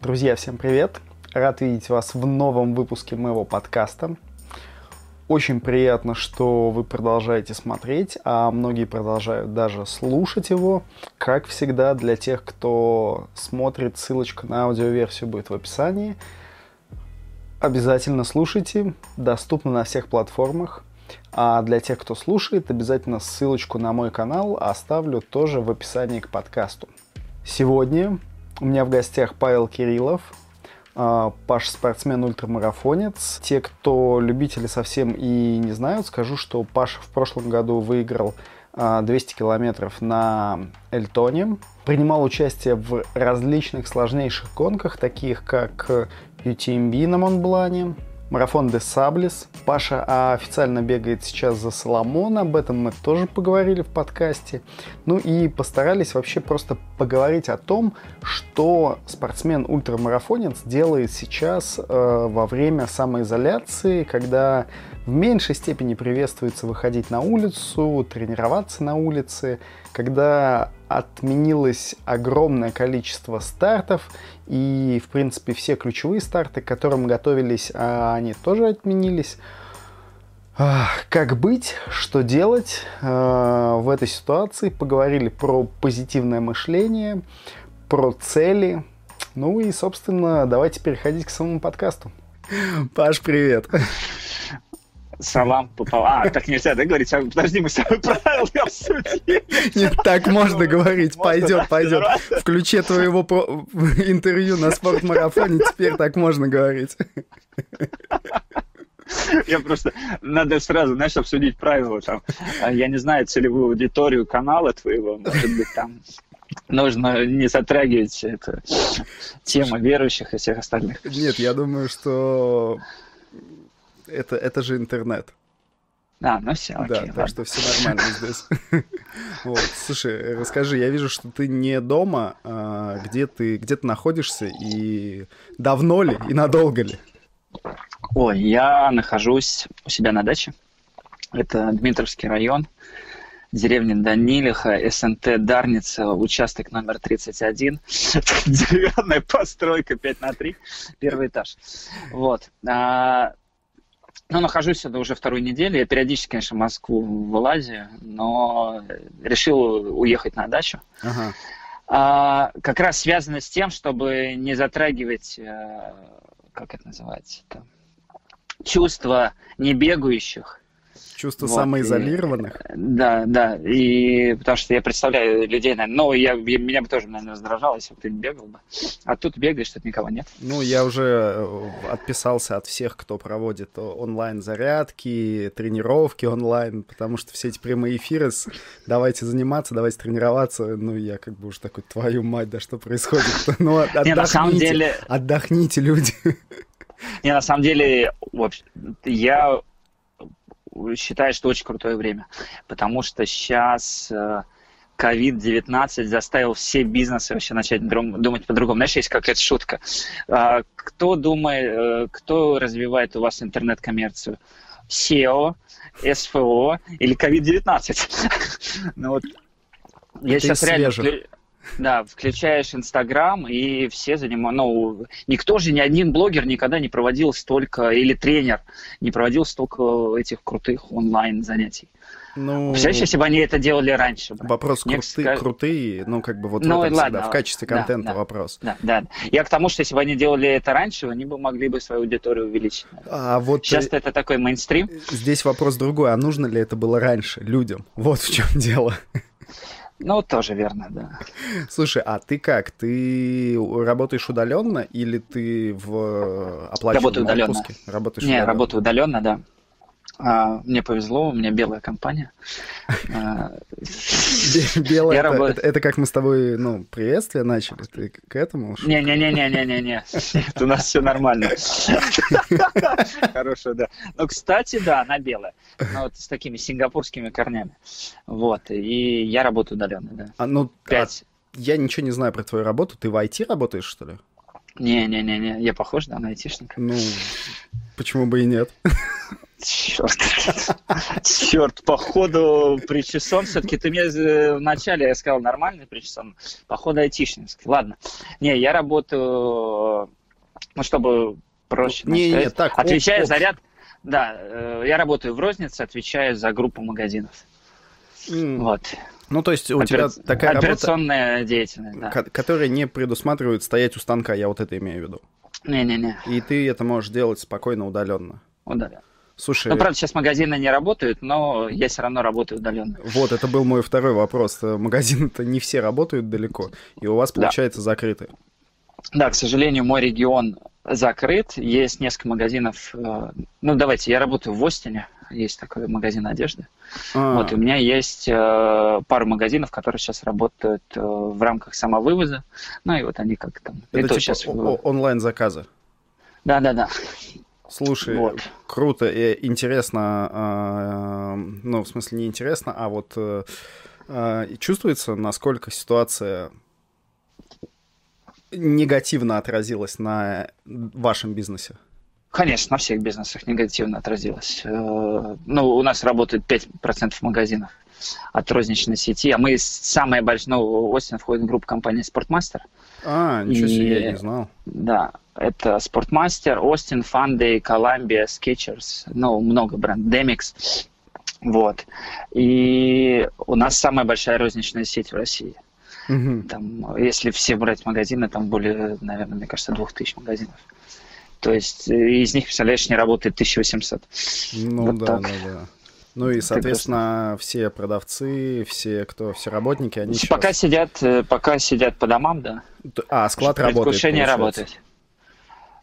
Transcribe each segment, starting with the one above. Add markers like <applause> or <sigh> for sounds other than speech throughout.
Друзья, всем привет! Рад видеть вас в новом выпуске моего подкаста. Очень приятно, что вы продолжаете смотреть, а многие продолжают даже слушать его. Как всегда, для тех, кто смотрит, ссылочка на аудиоверсию будет в описании. Обязательно слушайте, доступно на всех платформах. А для тех, кто слушает, обязательно ссылочку на мой канал оставлю тоже в описании к подкасту. Сегодня у меня в гостях Павел Кириллов, а, Паш спортсмен ультрамарафонец. Те, кто любители совсем и не знают, скажу, что Паш в прошлом году выиграл 200 а, километров на Эльтоне. Принимал участие в различных сложнейших гонках, таких как UTMB на Монблане, Марафон де Саблис. Паша официально бегает сейчас за Соломон, об этом мы тоже поговорили в подкасте. Ну и постарались вообще просто поговорить о том, что спортсмен-ультрамарафонец делает сейчас э, во время самоизоляции, когда в меньшей степени приветствуется выходить на улицу, тренироваться на улице, когда отменилось огромное количество стартов, и, в принципе, все ключевые старты, к которым готовились, а они тоже отменились. Как быть, что делать э, в этой ситуации? Поговорили про позитивное мышление, про цели. Ну и, собственно, давайте переходить к самому подкасту. Паш, привет. Салам попал. А, так нельзя, да, говорить? А, подожди, мы с тобой правила обсудили. Нет, так можно говорить. Пойдет, пойдет. В ключе твоего интервью на спортмарафоне теперь так можно говорить. Я просто... Надо сразу, знаешь, обсудить правила там. А, я не знаю целевую аудиторию канала твоего. Может быть, там нужно не затрагивать эту тему верующих и всех остальных. Нет, я думаю, что это, это же интернет. А, ну все, окей, Да, ладно. так что все нормально здесь. <laughs> Вот, слушай, расскажи, я вижу, что ты не дома, а где ты, где ты находишься и давно ли и надолго ли? Ой, я нахожусь у себя на даче. Это Дмитровский район, деревня Данилиха, СНТ Дарница, участок номер 31. <laughs> Деревянная постройка 5 на 3, первый этаж. Вот. А, ну, нахожусь сюда уже вторую неделю. Я периодически, конечно, в Москву вылазю, но решил уехать на дачу. Ага. А, как раз связано с тем, чтобы не затрагивать, э, как это называется, чувства небегающих Чувство вот, самоизолированных? И, да, да. И потому что я представляю людей, наверное, ну, я, я, меня бы тоже, наверное, раздражало, если бы ты бегал бы. А тут бегаешь, тут никого нет. Ну, я уже э, отписался от всех, кто проводит онлайн-зарядки, тренировки онлайн, потому что все эти прямые эфиры с «давайте заниматься, давайте тренироваться», ну, я как бы уже такой, твою мать, да что происходит? <laughs> Ну, отдохните, на самом деле... отдохните, люди. Не, на самом деле, я считаю, что очень крутое время, потому что сейчас COVID-19 э, заставил все бизнесы вообще начать думать по-другому. Знаешь, есть какая-то шутка. А, кто думает, э, кто развивает у вас интернет-коммерцию? SEO, SFO или COVID-19? <laughs> ну вот, я сейчас реально... Да, включаешь Инстаграм, и все занимаются... Ну, никто же, ни один блогер никогда не проводил столько, или тренер не проводил столько этих крутых онлайн-занятий. Ну, Представляешь, если бы они это делали раньше? Брат? Вопрос крутые, скаж... крутые, ну, как бы вот ну, в этом ладно, всегда, в качестве контента да, вопрос. Да, да. Я к тому, что если бы они делали это раньше, они бы могли бы свою аудиторию увеличить. А вот Сейчас э... это такой мейнстрим. Здесь вопрос другой, а нужно ли это было раньше людям? Вот в чем дело. Ну, тоже верно, да. Слушай, а ты как? Ты работаешь удаленно или ты в Работаю удаленно. отпуске? Работаешь Не, удаленно? работаю удаленно, да. А, мне повезло, у меня белая компания. А, <laughs> белая, это, как мы с тобой, ну, приветствие начали, ты к этому Не-не-не-не-не-не, <laughs> у нас все нормально. <laughs> Хорошая, да. Ну, кстати, да, она белая, но вот с такими сингапурскими корнями. Вот, и я работаю удаленно, да. А, ну, Пять. Я ничего не знаю про твою работу, ты в IT работаешь, что ли? Не-не-не, я похож, да, на айтишника. Ну, почему бы и нет? Черт, черт, походу причесон. Все-таки ты мне э, вначале я сказал нормальный причесон, походу айтишник. Ладно. Не, я работаю, ну, чтобы проще не, сказать, не, так, отвечаю оп, за ряд. Да, э, я работаю в рознице, отвечаю за группу магазинов. Mm. Вот. Ну, то есть у Опера... тебя такая Операционная работа, деятельность, да. Которая не предусматривает стоять у станка, я вот это имею в виду. Не-не-не. И ты это можешь делать спокойно, удаленно. Удаленно. Слушай, ну, правда, сейчас магазины не работают, но я все равно работаю удаленно. Вот, это был мой второй вопрос. Магазины-то не все работают далеко, и у вас, получается, да. закрыты. Да, к сожалению, мой регион закрыт. Есть несколько магазинов. Э, ну, давайте, я работаю в Остине. Есть такой магазин одежды. А-а-а. Вот, у меня есть э, пару магазинов, которые сейчас работают э, в рамках самовывоза. Ну, и вот они как там... Это, это типа сейчас... онлайн-заказы? Да-да-да. Слушай, вот. круто и интересно, э, ну, в смысле, не интересно, а вот э, э, чувствуется, насколько ситуация негативно отразилась на вашем бизнесе? Конечно, на всех бизнесах негативно отразилось. Э, ну, у нас работает 5% магазинов от розничной сети, а мы самая большая, ну, Остин входит в группу компании Спортмастер. А, ничего себе, я не знал. Да, это Спортмастер, Остин, Фандей, Columbia, Skechers, ну, много брендов, Demix. Вот. И у нас самая большая розничная сеть в России. Угу. Там, если все брать магазины, там более, наверное, мне кажется, 2000 магазинов. То есть э, из них, представляешь, не работает 1800. Ну вот да, так. да, да. Ну и, соответственно, все продавцы, все, кто, все работники, они Пока сейчас... сидят, э, пока сидят по домам, да. А, склад работает, работает.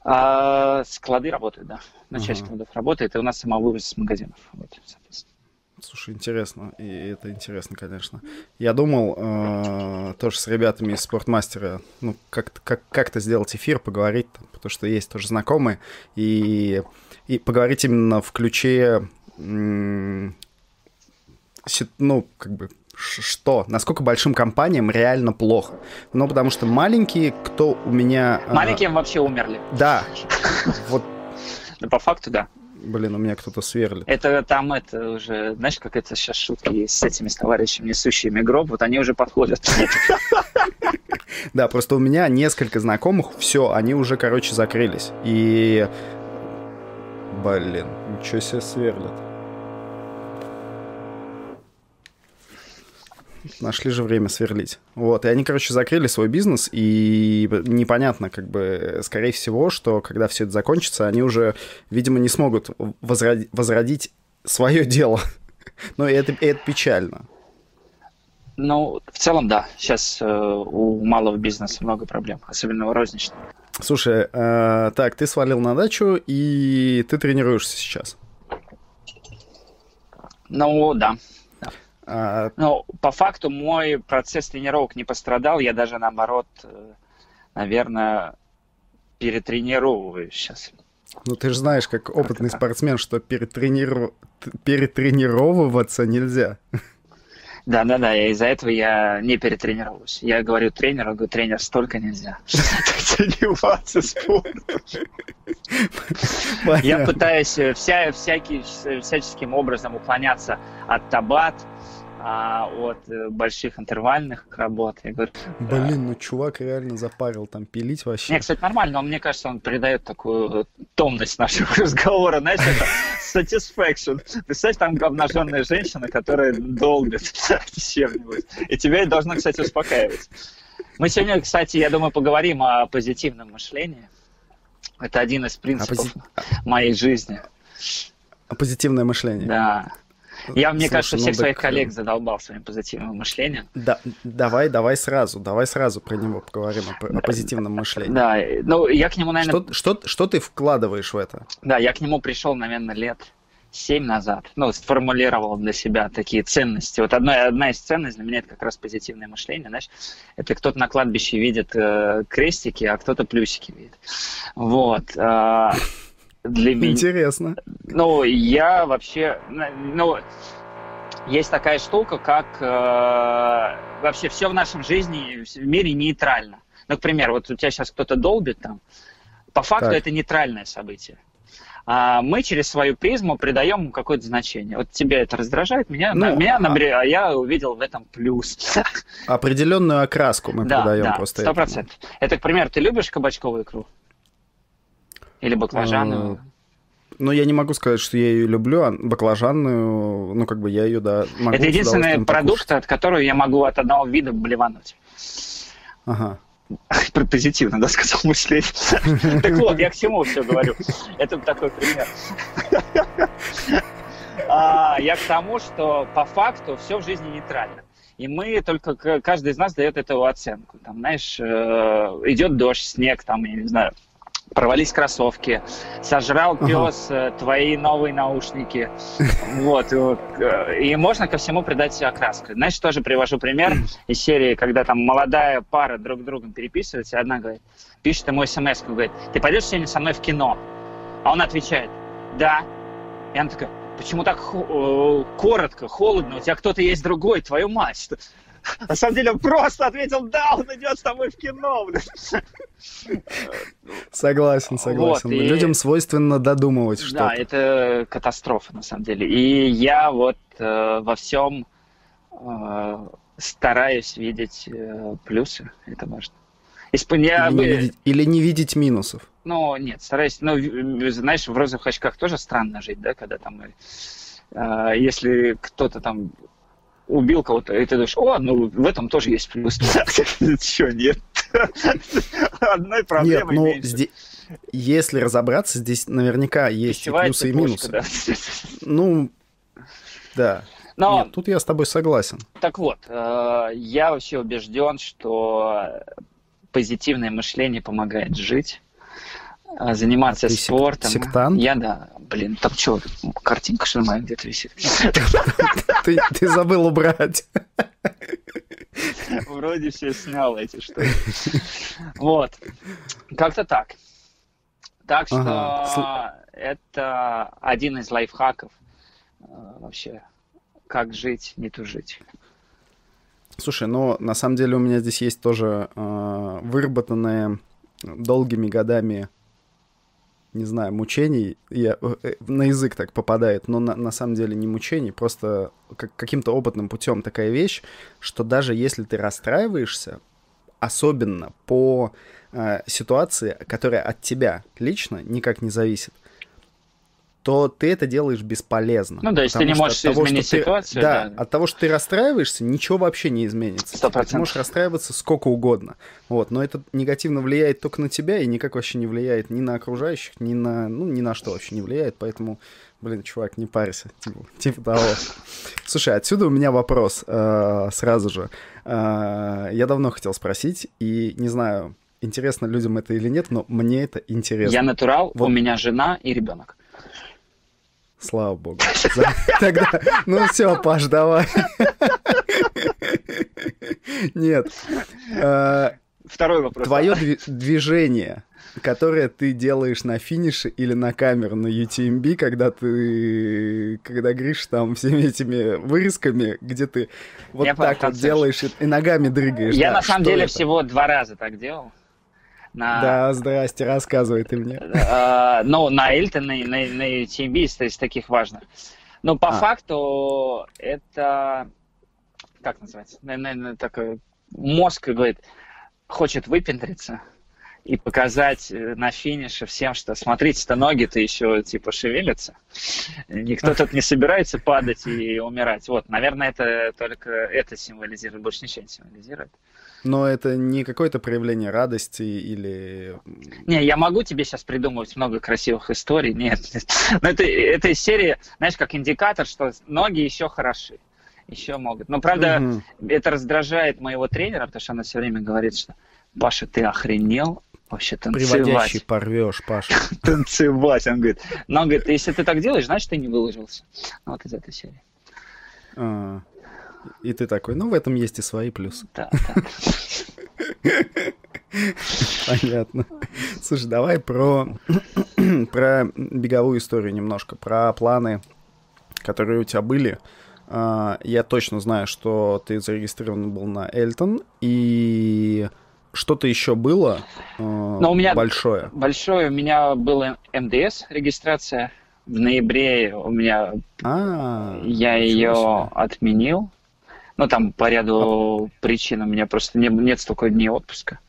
А, склады работают, да. На часть ага. складов работает, и у нас самовывоз с магазинов. Вот, соответственно. Слушай, интересно, и это интересно, конечно. Я думал э, тоже с ребятами из спортмастера, ну, как-то как, как сделать эфир, поговорить, потому что есть тоже знакомые, и, и поговорить именно в ключе, ну, как бы, что, насколько большим компаниям реально плохо. Ну, потому что маленькие, кто у меня... Маленькие э, вообще умерли. Да, <laughs> вот. Да, по факту, да. Блин, у меня кто-то сверлит. Это там, это уже, знаешь, как это сейчас шутки с этими товарищами, несущими гроб, вот они уже подходят. <laughs> Да, просто у меня несколько знакомых, все, они уже, короче, закрылись. И... Блин, ничего себе сверлят. Нашли же время сверлить. Вот, и они, короче, закрыли свой бизнес, и непонятно, как бы, скорее всего, что когда все это закончится, они уже, видимо, не смогут возродить, возродить свое дело. <laughs> Но это, это печально. Ну, в целом, да. Сейчас э, у малого бизнеса много проблем, особенно у розничного. Слушай, э, так, ты свалил на дачу, и ты тренируешься сейчас. Ну, да. Ну, по факту мой процесс тренировок не пострадал, я даже наоборот, э, наверное, перетренировываю сейчас. Ну, ты же знаешь, как опытный как спортсмен, что перетрениров... перетренировываться нельзя. Да-да-да, и из-за этого я не перетренировываюсь. Я говорю тренеру, говорю, тренер, столько нельзя <laughs> заниматься спортом. Я пытаюсь э, вся, всякий, всяческим образом уклоняться от табат, а от э, больших интервальных работ. Я говорю, Блин, ну чувак реально запарил там пилить вообще. Не, кстати, нормально, он, мне кажется, он придает такую томность нашего <laughs> разговора, знаешь, это satisfaction. Представь, там обнаженная женщина, которая долбит <laughs> чем-нибудь. И тебя должно, кстати, успокаивать. Мы сегодня, кстати, я думаю, поговорим о позитивном мышлении. Это один из принципов а пози... моей жизни. А позитивное мышление. Да. Я, мне Слушай, кажется, ну всех своих так... коллег задолбал своим позитивным мышлением. Да, давай, давай сразу, давай сразу про него поговорим, о, о позитивном мышлении. Да, ну я к нему, наверное... Что, что, что ты вкладываешь в это? Да, я к нему пришел, наверное, лет семь назад, ну, сформулировал для себя такие ценности. Вот одна, одна из ценностей для меня это как раз позитивное мышление, знаешь, это кто-то на кладбище видит э, крестики, а кто-то плюсики видит. Вот. Э, для меня... Интересно. Ну, я вообще... Ну, есть такая штука, как э, вообще все в нашем жизни, в мире нейтрально. Ну, например, вот у тебя сейчас кто-то долбит там, по факту так. это нейтральное событие. а мы через свою призму придаем какое-то значение. Вот тебя это раздражает, меня, ну, на, меня а... а я увидел в этом плюс. Определенную окраску мы да, придаем да, просто. Сто процентов. Это, к примеру, ты любишь кабачковую икру? Или баклажановую? Ну, я не могу сказать, что я ее люблю, а баклажанную, ну, как бы я ее, да, могу Это единственный продукт, покушать. от которого я могу от одного вида блевануть. Ага. Позитивно, да, сказал мышление. <laughs> Так вот, я к чему все говорю. Это такой пример. А, я к тому, что по факту все в жизни нейтрально. И мы только, каждый из нас дает эту оценку. Там, знаешь, э, идет дождь, снег, там, я не знаю, Провались кроссовки, сожрал пес ага. Э, твои новые наушники. <laughs> Вот. Э, и можно ко всему придать окраску. Знаешь, тоже привожу пример из серии, когда там молодая пара друг с другом переписывается, и одна говорит, пишет ему смс, говорит, ты пойдешь сегодня со мной в кино? А он отвечает, да. И она такая, почему так э, коротко, холодно, у тебя кто-то есть другой, твою мать. На самом деле он просто ответил, да, он идет с тобой в кино. Согласен, согласен. Вот, и... Людям свойственно додумывать что-то. Да, это катастрофа на самом деле. И я вот э, во всем э, стараюсь видеть э, плюсы, это важно. Если я... или, не видеть, или не видеть минусов. Ну, нет, стараюсь, ну, знаешь, в розовых очках тоже странно жить, да, когда там, э, если кто-то там убил кого-то, и ты думаешь, о, ну в этом тоже есть плюс. <laughs> Чего нет? <laughs> Одной проблемы Нет, ну здесь, если разобраться, здесь наверняка есть и плюсы, и минусы. Ну, да. Но, Нет, тут я с тобой согласен. Так вот, э, я вообще убежден, что позитивное мышление помогает жить, заниматься а спортом. Сектант? Я да. Блин, там что, картинка что моя где-то висит? <laughs> Ты, ты забыл убрать. <laughs> Вроде все снял эти штуки. Вот. Как-то так. Так что ага. это один из лайфхаков э, вообще. Как жить, не тужить. Слушай, ну на самом деле у меня здесь есть тоже э, выработанные долгими годами не знаю, мучений, я, э, на язык так попадает, но на, на самом деле не мучений, просто как, каким-то опытным путем такая вещь, что даже если ты расстраиваешься, особенно по э, ситуации, которая от тебя лично никак не зависит, то ты это делаешь бесполезно. Ну да, если ты не можешь того, изменить ты, ситуацию. Да, да, от того, что ты расстраиваешься, ничего вообще не изменится. 100%. Ты можешь расстраиваться сколько угодно. Вот, но это негативно влияет только на тебя и никак вообще не влияет ни на окружающих, ни на, ну, ни на что вообще не влияет, поэтому, блин, чувак, не парься, типа, <laughs> типа того. Слушай, отсюда у меня вопрос э, сразу же. Э, я давно хотел спросить, и не знаю, интересно людям это или нет, но мне это интересно. Я натурал, вот. у меня жена и ребенок. Слава богу. Тогда, ну все, Паш, давай. Нет. А, Второй вопрос. Твое движение, которое ты делаешь на финише или на камеру на UTMB, когда ты, когда Гриш там всеми этими вырезками, где ты вот так вот делаешь и ногами дрыгаешь. Я на самом деле всего два раза так делал. На... Да, здрасте, рассказывай ты мне. Uh, <laughs> ну, на Эльтон, на, на, на UTMB из, из таких важных. Но по а. факту это, как называется, наверное, такой мозг говорит, хочет выпендриться и показать э, на финише всем, что смотрите-то ноги-то еще типа шевелятся. Никто тут не собирается падать и умирать. Вот, наверное, это только это символизирует, больше ничего не символизирует. Но это не какое-то проявление радости или... Не, я могу тебе сейчас придумывать много красивых историй, нет. Но это, это из серии, знаешь, как индикатор, что ноги еще хороши, еще могут. Но, правда, угу. это раздражает моего тренера, потому что она все время говорит, что Паша, ты охренел, вообще танцевать. Приводящий порвешь, Паша. <laughs> танцевать, он говорит. Но он говорит, если ты так делаешь, значит, ты не выложился. Вот из этой серии. А, и ты такой, ну, в этом есть и свои плюсы. Да, да. Понятно. Слушай, давай про, <clears throat> про беговую историю немножко, про планы, которые у тебя были. А, я точно знаю, что ты зарегистрирован был на Эльтон, и что-то еще было э, Но у меня большое? Большое. У меня была МДС регистрация. В ноябре у меня... А, я ее себе. отменил. Ну, там по ряду а... причин у меня просто не, нет столько дней отпуска.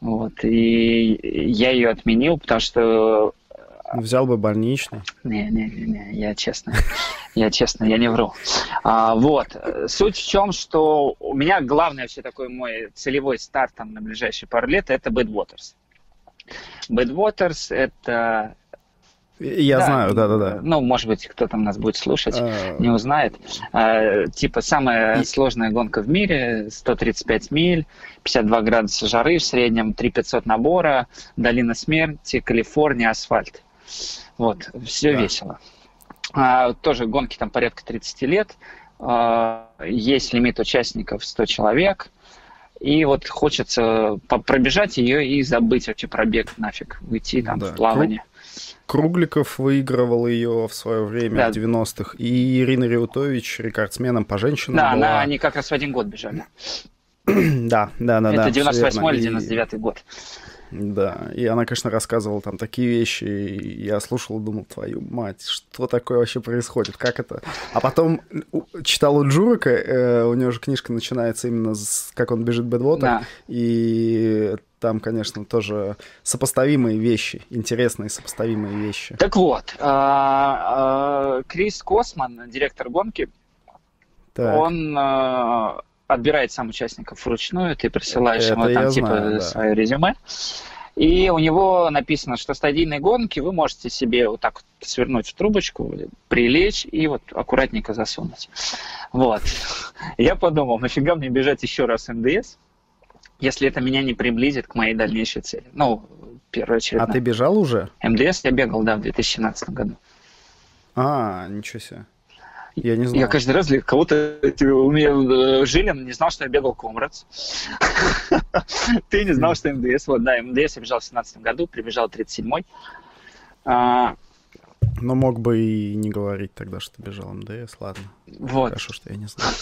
Вот. И я ее отменил, потому что Взял бы больничный. Не, не, не, я честно, я честно, я не вру. А, вот, суть в чем, что у меня главный вообще такой мой целевой старт там на ближайшие пару лет это Badwaters. Badwaters это я да, знаю, да, да, да. Ну, может быть, кто там нас будет слушать, а... не узнает. А, типа самая И... сложная гонка в мире, 135 миль, 52 градуса жары в среднем, 3500 набора, долина смерти, Калифорния, асфальт. Вот, все да. весело. А, тоже гонки там порядка 30 лет. А, есть лимит участников 100 человек. И вот хочется пробежать ее и забыть вообще пробег нафиг, уйти там да. в плавание. Кругликов выигрывал ее в свое время, да. в 90-х. И Ирина Реутович рекордсменом по женщинам Да, была... она, они как раз в один год бежали. <clears throat> да, да, да. Это 98 или 99 год. Да, и она, конечно, рассказывала там такие вещи, и я слушал, думал, твою мать, что такое вообще происходит, как это? А потом читал у Джурика, э, у него же книжка начинается именно с как он бежит Бэдвотер, да. и там, конечно, тоже сопоставимые вещи, интересные сопоставимые вещи. Так вот, а, а, Крис Косман, директор гонки, так. он а, отбирает сам участников вручную, ты присылаешь Это ему там типа знаю, да. свое резюме. И у него написано, что стадийные гонки вы можете себе вот так вот свернуть в трубочку, прилечь и вот аккуратненько засунуть. Вот. Я подумал, нафига мне бежать еще раз МДС, если это меня не приблизит к моей дальнейшей цели. Ну, первая очередь. А ты бежал уже? МДС я бегал, да, в 2017 году. А, ничего себе. Я не знаю. Я каждый раз для кого-то... У меня э, Жилин не знал, что я бегал Комрадс. <laughs> Ты не знал, что МДС. Вот, да, МДС я бежал в 17 году, прибежал 37-й. А, Но мог бы и не говорить тогда, что ты бежал МДС, ладно. Вот. Хорошо, что я не знал. <laughs>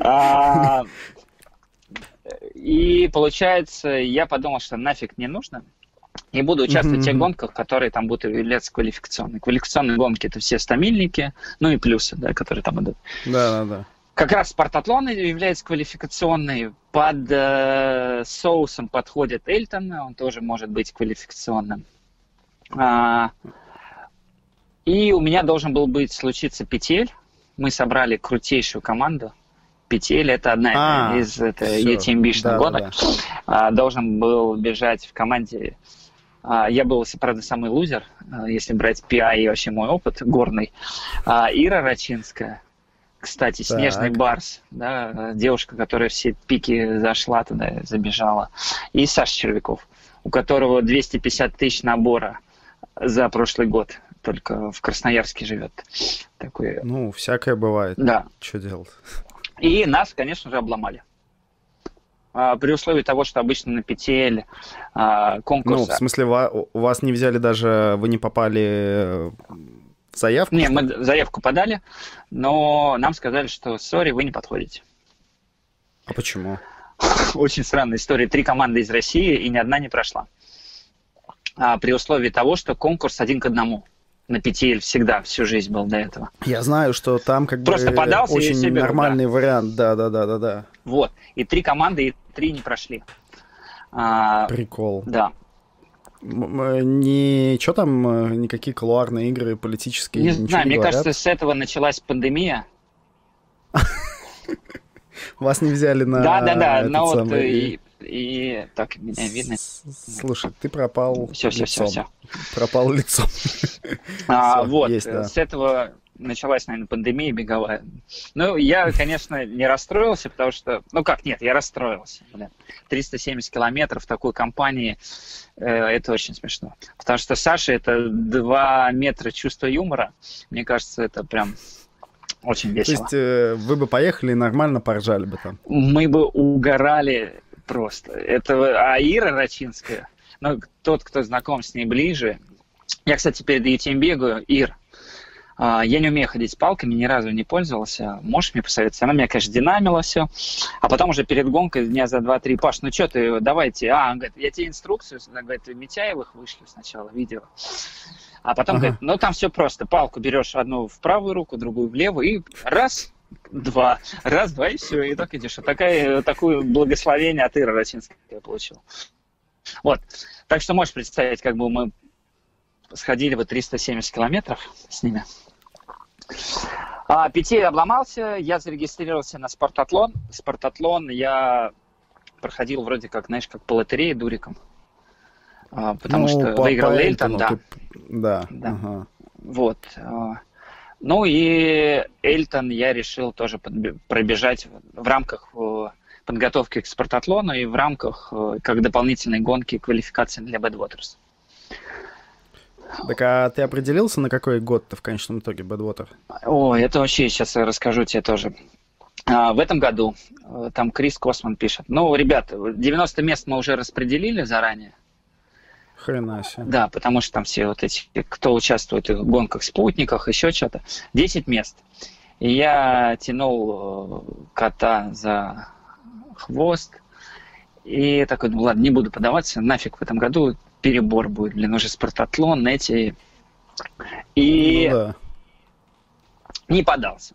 А, и получается, я подумал, что нафиг не нужно и буду участвовать mm-hmm. в тех гонках, которые там будут являться квалификационными. Квалификационные гонки это все стамильники, ну и плюсы, да, которые там идут. Да, да, да. Как раз спартатлон является квалификационный. Под э, соусом подходит Эльтон, он тоже может быть квалификационным. А, и у меня должен был быть случиться петель. Мы собрали крутейшую команду. Петель это одна а, из это, UTMB-шных да, гонок. Да, да. А, должен был бежать в команде я был, правда, самый лузер, а, если брать PI и вообще мой опыт горный. А, Ира Рачинская, кстати, так. Снежный Барс, да, девушка, которая все пики зашла туда, забежала. И Саша Червяков, у которого 250 тысяч набора за прошлый год только в Красноярске живет. Такой... Ну, всякое бывает. Да. Что делать? И нас, конечно же, обломали. А, при условии того, что обычно на PTL а, конкурс... Ну, в смысле, у вас не взяли даже, вы не попали в заявку? Не, мы заявку подали, но нам сказали, что, сори, вы не подходите. А почему? <laughs> Очень странная история. Три команды из России, и ни одна не прошла. А, при условии того, что конкурс один к одному на PTL всегда, всю жизнь был до этого. Я знаю, что там как Просто бы подался очень себе, нормальный да. вариант, да-да-да-да-да. Вот, и три команды, и три не прошли. А, Прикол. Да. Не, что там, э, никакие колуарные игры политические? Не знаю, не мне говорят? кажется, с этого началась пандемия. <laughs> Вас не взяли на Да, да, да, но вот и, так меня видно. Слушай, ты пропал. Все, все, все, все. Пропал лицом. <laughs> А, вот, есть, да. с этого началась, наверное, пандемия беговая. Ну, я, конечно, не расстроился, потому что... Ну как, нет, я расстроился. Блин. 370 километров в такой компании, э, это очень смешно. Потому что Саша — это 2 метра чувства юмора. Мне кажется, это прям очень весело. То есть э, вы бы поехали и нормально поржали бы там? Мы бы угорали просто. Это а Ира Рачинская, ну, тот, кто знаком с ней ближе. Я, кстати, перед UTM бегаю, Ир, А, я не умею ходить с палками, ни разу не пользовался. Можешь мне посоветовать? Она меня, конечно, динамила все. А потом уже перед гонкой дня за два-три, Паш, ну что ты, давайте. А, он говорит, я тебе инструкцию, она говорит, Митяевых вышли сначала видео. А потом ага. говорит, ну там все просто. Палку берешь одну в правую руку, другую в левую, и раз, два, раз, два, и все, и так идешь. А такая, такое благословение от Иры Росинской я получил. Вот. Так что можешь представить, как бы мы сходили бы 370 километров с ними. А, пяти обломался, я зарегистрировался на спортатлон. Спортатлон я проходил вроде как, знаешь, как по лотерее дуриком. А, потому ну, что по, выиграл по Эльтон, да. Ты... Да. да. Ага. Вот. Ну и Эльтон я решил тоже пробежать в рамках э, подготовки к спортатлону и в рамках э, как дополнительной гонки квалификации для Badwaters. Так а ты определился, на какой год-то в конечном итоге Badwater? О, это вообще сейчас расскажу тебе тоже. А, в этом году э, там Крис Косман пишет. Ну, ребят, 90 мест мы уже распределили заранее. Хрена себе. Да, потому что там все вот эти, кто участвует в гонках, спутниках, еще что-то. 10 мест. И я тянул э, кота за хвост. И такой, ну ладно, не буду подаваться, нафиг в этом году перебор будет, блин, уже спартатлон, эти. И ну, да. не подался.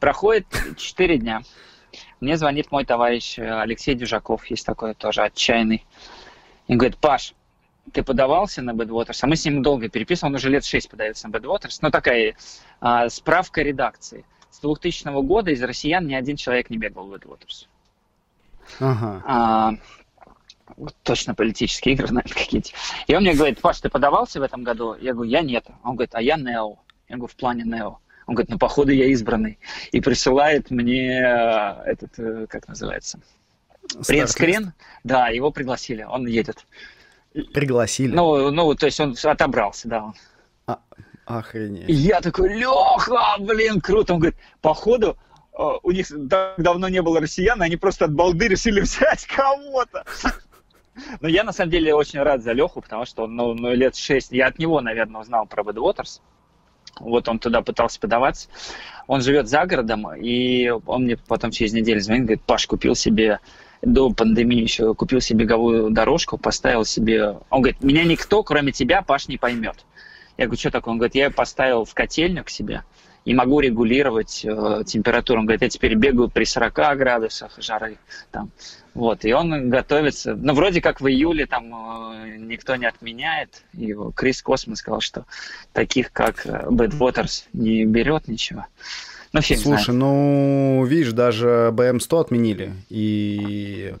Проходит 4 дня. Мне звонит мой товарищ Алексей Дюжаков, есть такой тоже отчаянный. И говорит, Паш, ты подавался на Badwaters, а мы с ним долго переписывали, он уже лет 6 подается на Badwaters, но такая а, справка редакции. С 2000 года из россиян ни один человек не бегал в Badwaters. Ага. А, точно политические игры, <laughs> наверное, какие-то. И он мне говорит, Паш, ты подавался в этом году? Я говорю, я нет. Он говорит, а я Нео. Я говорю, в плане Нео. Он говорит, ну, походу, я избранный. И присылает мне этот, э, как называется, принтскрин. Да, его пригласили, он едет. Пригласили? Ну, ну то есть он отобрался, да. А, охренеть. И я такой, Леха, блин, круто. Он говорит, походу, э, у них так давно не было россиян, они просто от балды решили <laughs> взять кого-то. <laughs> Но я на самом деле очень рад за Леху, потому что он ну, ну, лет шесть, я от него, наверное, узнал про Bad. Вот он туда пытался подаваться. Он живет за городом, и он мне потом через неделю звонит, говорит, Паш, купил себе до пандемии еще купил себе беговую дорожку, поставил себе... Он говорит, меня никто, кроме тебя, Паш, не поймет. Я говорю, что такое? Он говорит, я поставил в котельню к себе и могу регулировать э, температуру. Он говорит, я теперь бегаю при 40 градусах жары. Там. Вот, и он готовится, ну, вроде как в июле там э, никто не отменяет. И Крис Косман сказал, что таких, как Bad Waters, не берет ничего. Ну, все Слушай, ну, видишь, даже BM100 отменили. И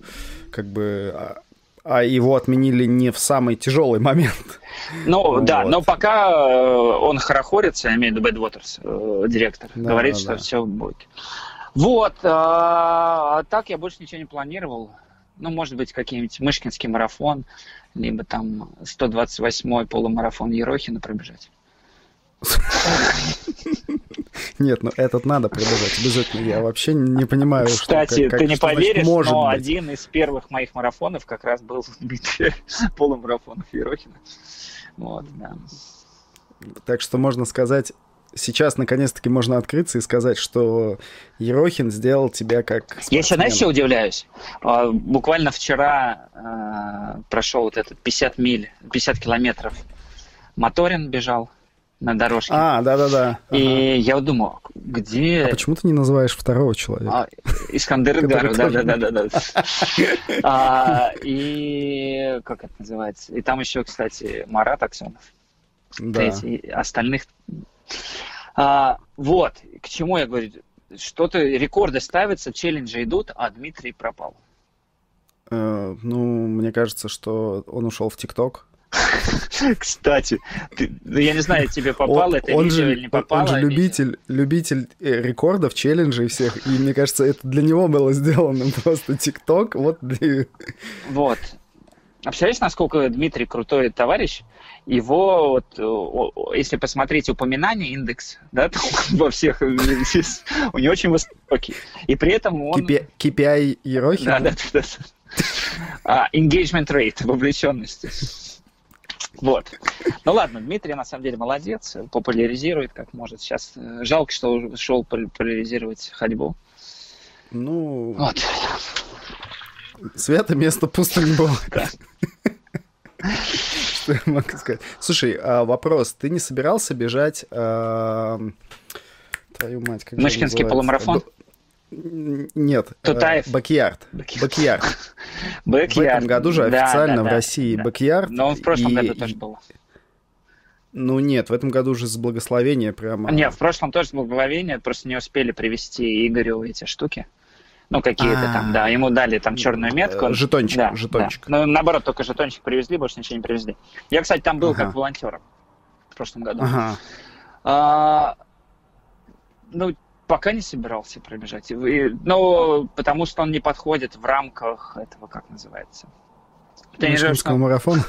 как бы а, а его отменили не в самый тяжелый момент. Ну вот. да, но пока э, он хорохорится, я имею в виду Waters, э, директор, да, говорит, да, что да. все будет. Вот, а, а так я больше ничего не планировал. Ну, может быть, какой-нибудь Мышкинский марафон, либо там 128-й полумарафон Ерохина пробежать. <laughs> Нет, ну этот надо пробежать обязательно. Я вообще не понимаю, Кстати, что, как, ты не поверишь, может но быть. один из первых моих марафонов как раз был <laughs> Дмитрий полумарафонов Ерохина. Вот, да. Так что можно сказать, сейчас наконец-таки можно открыться и сказать, что Ерохин сделал тебя как спортсмен. Я сейчас, знаешь, что удивляюсь? А, буквально вчера а, прошел вот этот 50 миль, 50 километров. Моторин бежал на дорожке. А, да-да-да. И ага. я думаю, где... А почему ты не называешь второго человека? А, Искандер Идаров, да-да-да. А, и как это называется? И там еще, кстати, Марат Аксенов. Да. Остальных а, вот, к чему я говорю, что-то рекорды ставятся, челленджи идут, а Дмитрий пропал. Э, ну, мне кажется, что он ушел в ТикТок. Кстати, ты, ну, я не знаю, тебе попало это он видео же, или не попало. Он же любитель, любитель э, рекордов, челленджей всех, и мне кажется, это для него было сделано <laughs> просто ТикТок. Вот. Вот. А представляешь, насколько Дмитрий крутой товарищ? Его, вот, если посмотреть упоминания, индекс, да, <laughs> во всех, у него очень высокий. И при этом он... KPI Ерохина? Да, да, да. Uh, engagement rate, вовлеченности. Вот. Ну ладно, Дмитрий на самом деле молодец, популяризирует как может. Сейчас э, жалко, что ушел популяризировать ходьбу. Ну, вот. свято место пусто не бывает. <laughs> Что я могу сказать? Слушай, а вопрос. Ты не собирался бежать... А, твою мать, как Мышкинский полумарафон? Нет, Тутаев. Бакьярд. Бакьярд. <laughs> В этом году же официально в России Бакьярд. Но он в прошлом году тоже был. Ну нет, в этом году уже с благословения прямо. Нет, в прошлом тоже с благословения, просто не успели привести Игорю эти штуки. Ну, какие-то там, да. Ему дали там черную метку. Жетончик, да, жетончик. Да. Ну, наоборот, только жетончик привезли, больше ничего не привезли. Я, кстати, там был ага. как волонтером в прошлом году. Ага. А, ну, пока не собирался пробежать. Ну, потому что он не подходит в рамках этого, как называется? Тренировочного марафона?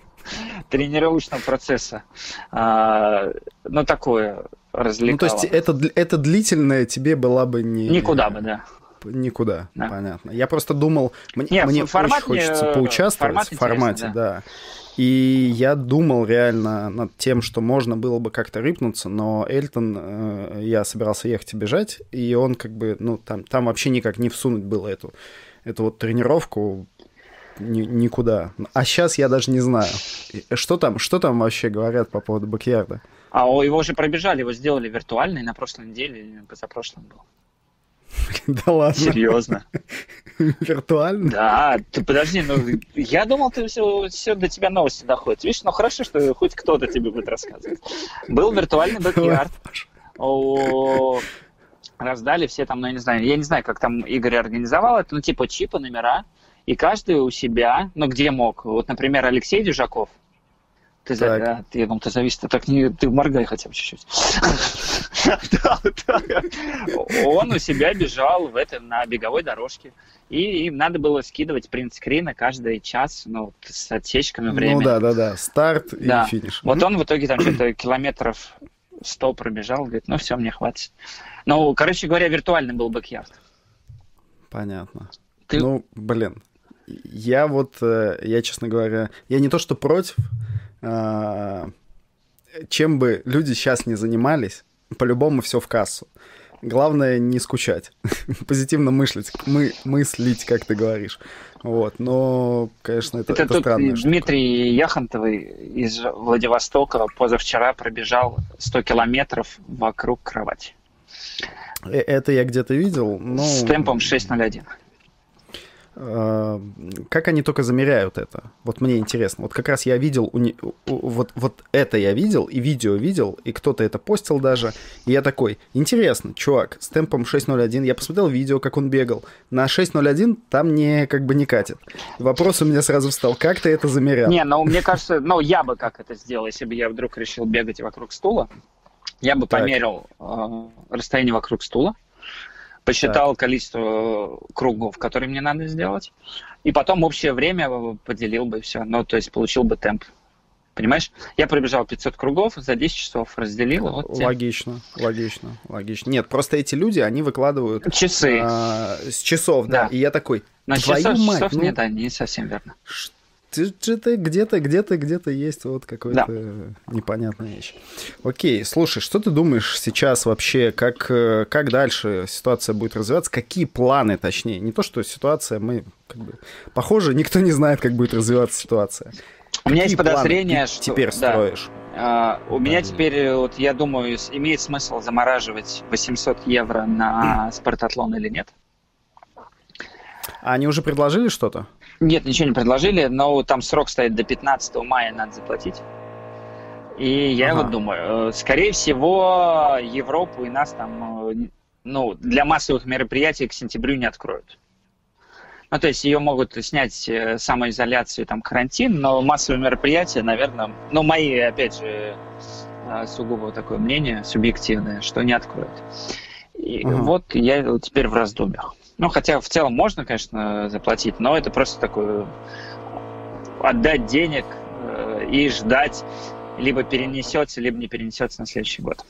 <laughs> Тренировочного процесса. А, ну, такое развлекало. Ну, то есть это, это длительное тебе была бы не... Никуда бы, да. Никуда, да. понятно. Я просто думал, мне, Нет, мне очень хочется поучаствовать в формате, да. да. И я думал реально над тем, что можно было бы как-то рыпнуться, но Эльтон, э, я собирался ехать и бежать, и он как бы, ну, там, там вообще никак не всунуть было эту, эту вот тренировку ни, никуда. А сейчас я даже не знаю. Что там, что там вообще говорят по поводу бакьярда? А его уже пробежали, его сделали виртуальный на прошлой неделе, позапрошлом был. <laughs> Да ладно. Серьезно. <laughs> Виртуально? Да, ты подожди, ну я думал, ты все, все до тебя новости доходят. Видишь, ну хорошо, что хоть кто-то тебе будет рассказывать. Был виртуальный <laughs> бэк раздали все там, ну я не знаю, я не знаю, как там Игорь организовал это, ну типа чипы, номера, и каждый у себя, ну где мог. Вот, например, Алексей Дюжаков, ты, за, да, ты, я думал, ты зависит, ты так не, ты моргай хотя бы чуть-чуть. Он у себя бежал в это, на беговой дорожке. И им надо было скидывать print screen ы каждый час, ну, с отсечками ну времени. Ну да, да, да, старт и финиш. Вот он в итоге там что-то километров 100 пробежал, говорит, ну все, мне хватит. Ну, короче говоря, виртуальный был backyard. Понятно. Ты... Ну, блин, я вот, э, я, честно говоря, я не то что против, а, чем бы люди сейчас не занимались, по-любому все в кассу. Главное не скучать, <laughs> позитивно мыслить, мы, мыслить, как ты говоришь. Вот, но, конечно, это, это, это странно. Дмитрий штука. Яхонтовый из Владивостока позавчера пробежал 100 километров вокруг кровати. Э, это я где-то видел, но... С темпом 6.01. Э, как они только замеряют это? Вот мне интересно. Вот как раз я видел, вот, вот это я видел, и видео видел, и кто-то это постил даже. И я такой, интересно, чувак, с темпом 6.01, я посмотрел видео, как он бегал. На 6.01 там не, как бы не катит. Вопрос у меня сразу встал, как ты это замерял? Не, ну мне кажется, ну я бы как это сделал, если бы я вдруг решил бегать вокруг стула. Я бы так. померил э, расстояние вокруг стула посчитал так. количество кругов, которые мне надо сделать, и потом общее время поделил бы все. Ну, то есть получил бы темп. Понимаешь? Я пробежал 500 кругов за 10 часов, разделил. Вот логично, логично, логично. Нет, просто эти люди, они выкладывают... Часы. А, с часов, да. да. И я такой, На твою часов, мать, часов ну... нет, да, не совсем верно. Что-то где-то, где-то, где-то есть вот какая-то да. непонятная вещь. Окей, слушай, что ты думаешь сейчас вообще, как, э, как дальше ситуация будет развиваться? Какие планы, точнее? Не то, что ситуация, мы как бы... Похоже, никто не знает, как будет развиваться ситуация. У меня есть подозрение, что... теперь да. строишь? Uh, у меня теперь, вот я думаю, имеет смысл замораживать 800 евро на спартатлон или нет? А они уже предложили что-то? Нет, ничего не предложили, но там срок стоит до 15 мая, надо заплатить. И я ага. вот думаю, э, скорее всего, Европу и нас там, э, ну, для массовых мероприятий к сентябрю не откроют. Ну, то есть ее могут снять э, самоизоляцию, там, карантин, но массовые мероприятия, наверное, ну, мои, опять же, сугубо такое мнение, субъективное, что не откроют. И ага. вот я теперь в раздумьях. Ну, хотя в целом можно, конечно, заплатить, но это просто такое отдать денег э, и ждать, либо перенесется, либо не перенесется на следующий год.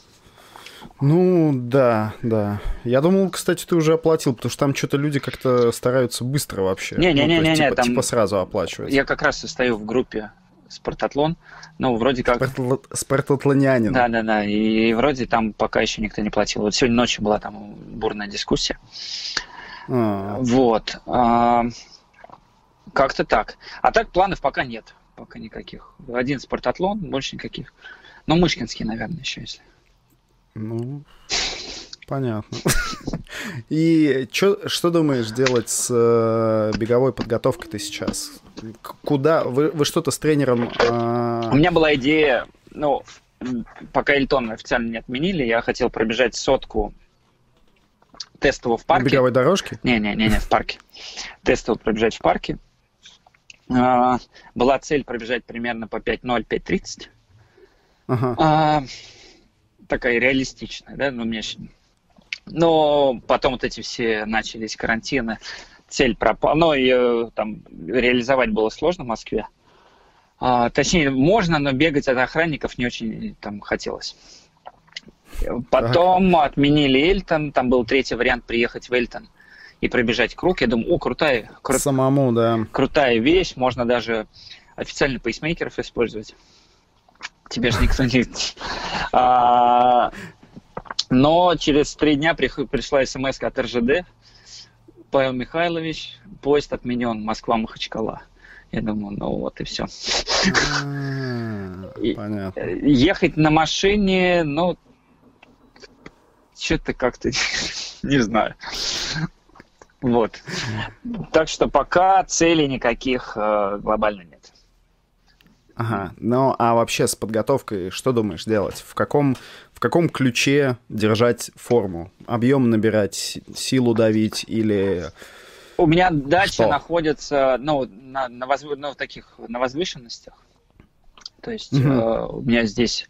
Ну, да, да. Я думал, кстати, ты уже оплатил, потому что там что-то люди как-то стараются быстро вообще. Не-не-не, ну, не, типа, там... типа сразу оплачивать. Я как раз состою в группе спортатлон. Ну, вроде как... Спорт... Спортатлонянин. Да, да, да. И вроде там пока еще никто не платил. Вот сегодня ночью была там бурная дискуссия. А. Вот. А, как-то так. А так планов пока нет. Пока никаких. Один спортатлон, больше никаких. Ну, Мышкинский, наверное, еще если. Ну, понятно. <laughs> И чё, что думаешь делать с э, беговой подготовкой ты сейчас? Куда? Вы, вы что-то с тренером... Э... У меня была идея, ну, пока Эльтон официально не отменили, я хотел пробежать сотку тестово в парке. На беговой дорожке? Не-не-не, в парке. Тестово пробежать в парке. А, была цель пробежать примерно по 5.0, 5.30. Ага. А, такая реалистичная, да, но мне но потом вот эти все начались карантины, цель пропала, но ее там реализовать было сложно в Москве. А, точнее, можно, но бегать от охранников не очень там хотелось. Потом ага. отменили Эльтон, там был третий вариант приехать в Эльтон и пробежать круг. Я думаю, о, крутая, кру... Самому, да. крутая вещь, можно даже официально пейсмейкеров использовать. Тебе же никто не... <laughs> А, но через три дня пришла смс от РЖД. Павел Михайлович, поезд отменен, Москва-Махачкала. Я думаю, ну вот и все. А, понятно. Ехать на машине, ну, что-то как-то, <laughs> не знаю. Вот. Так что пока целей никаких э, глобально нет. Ага. Ну, а вообще с подготовкой что думаешь делать? В каком, в каком ключе держать форму? Объем набирать, силу давить или... У меня дача что? находится ну, на, на, возв... ну, таких, на возвышенностях. То есть угу. э, у меня здесь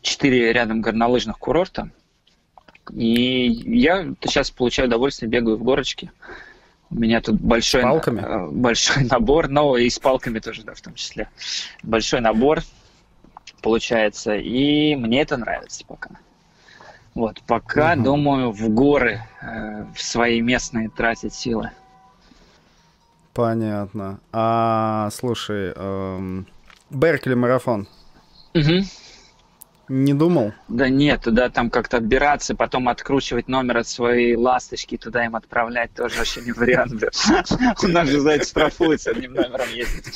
четыре рядом горнолыжных курорта. И я сейчас получаю удовольствие, бегаю в горочке. У меня тут большой, палками? Э, большой набор, но и с палками тоже, да, в том числе. Большой набор получается, и мне это нравится пока. Вот, пока, угу. думаю, в горы, э, в свои местные тратить силы. Понятно. А, слушай, эм, Беркли марафон. Угу. Не думал? Да нет, туда там как-то отбираться, потом откручивать номер от своей ласточки, туда им отправлять тоже вообще не вариант. У нас же за это штрафуется одним номером ездить.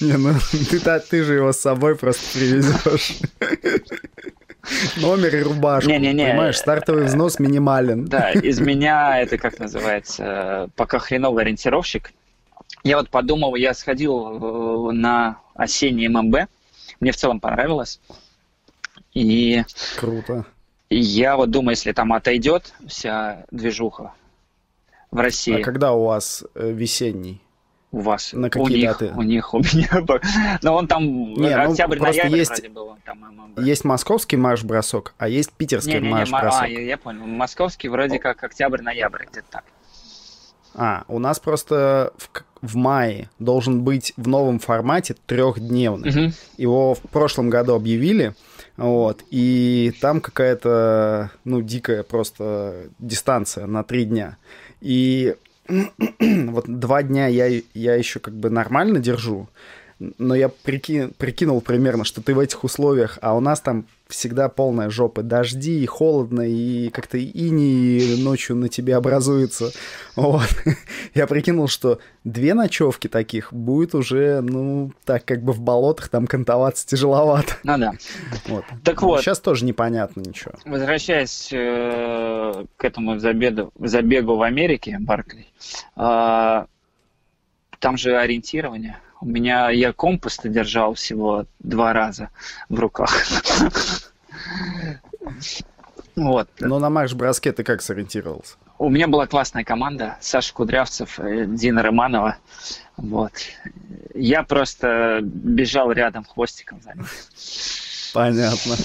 Не, ну ты, ты же его с собой просто привезешь. Номер и рубашку. Не, не, не. Понимаешь, стартовый взнос минимален. Да, из меня это как называется, пока хреновый ориентировщик. Я вот подумал, я сходил на осенний ММБ, мне в целом понравилось. И Круто. Я вот думаю, если там отойдет вся движуха в России. А когда у вас э, весенний? У вас? На какие у даты? Них, у них, у меня. <laughs> Но он там не, ну, октябрь, ноябрь есть, был. Там есть московский марш-бросок, а есть питерский марш-бросок. А, я, я понял. Московский вроде как октябрь-ноябрь, где-то так. А, у нас просто в, в мае должен быть в новом формате трехдневный. Угу. Его в прошлом году объявили, вот, и там какая-то, ну, дикая просто дистанция на три дня. И <clears throat> вот два дня я, я еще как бы нормально держу, но я прики, прикинул примерно, что ты в этих условиях, а у нас там всегда полная жопа, дожди, и холодно, и как-то ини ночью на тебе образуется. Вот. <laughs> Я прикинул, что две ночевки таких будет уже, ну, так как бы в болотах там кантоваться тяжеловато. Ну да. Вот. Так вот. Сейчас тоже непонятно ничего. Возвращаясь э, к этому забегу, забегу в Америке, Баркли, э, там же ориентирование у меня я компас держал всего два раза в руках. Вот. Но на марш-броске ты как сориентировался? У меня была классная команда. Саша Кудрявцев, э, Дина Романова. Вот. Я просто бежал рядом хвостиком за ним. Понятно.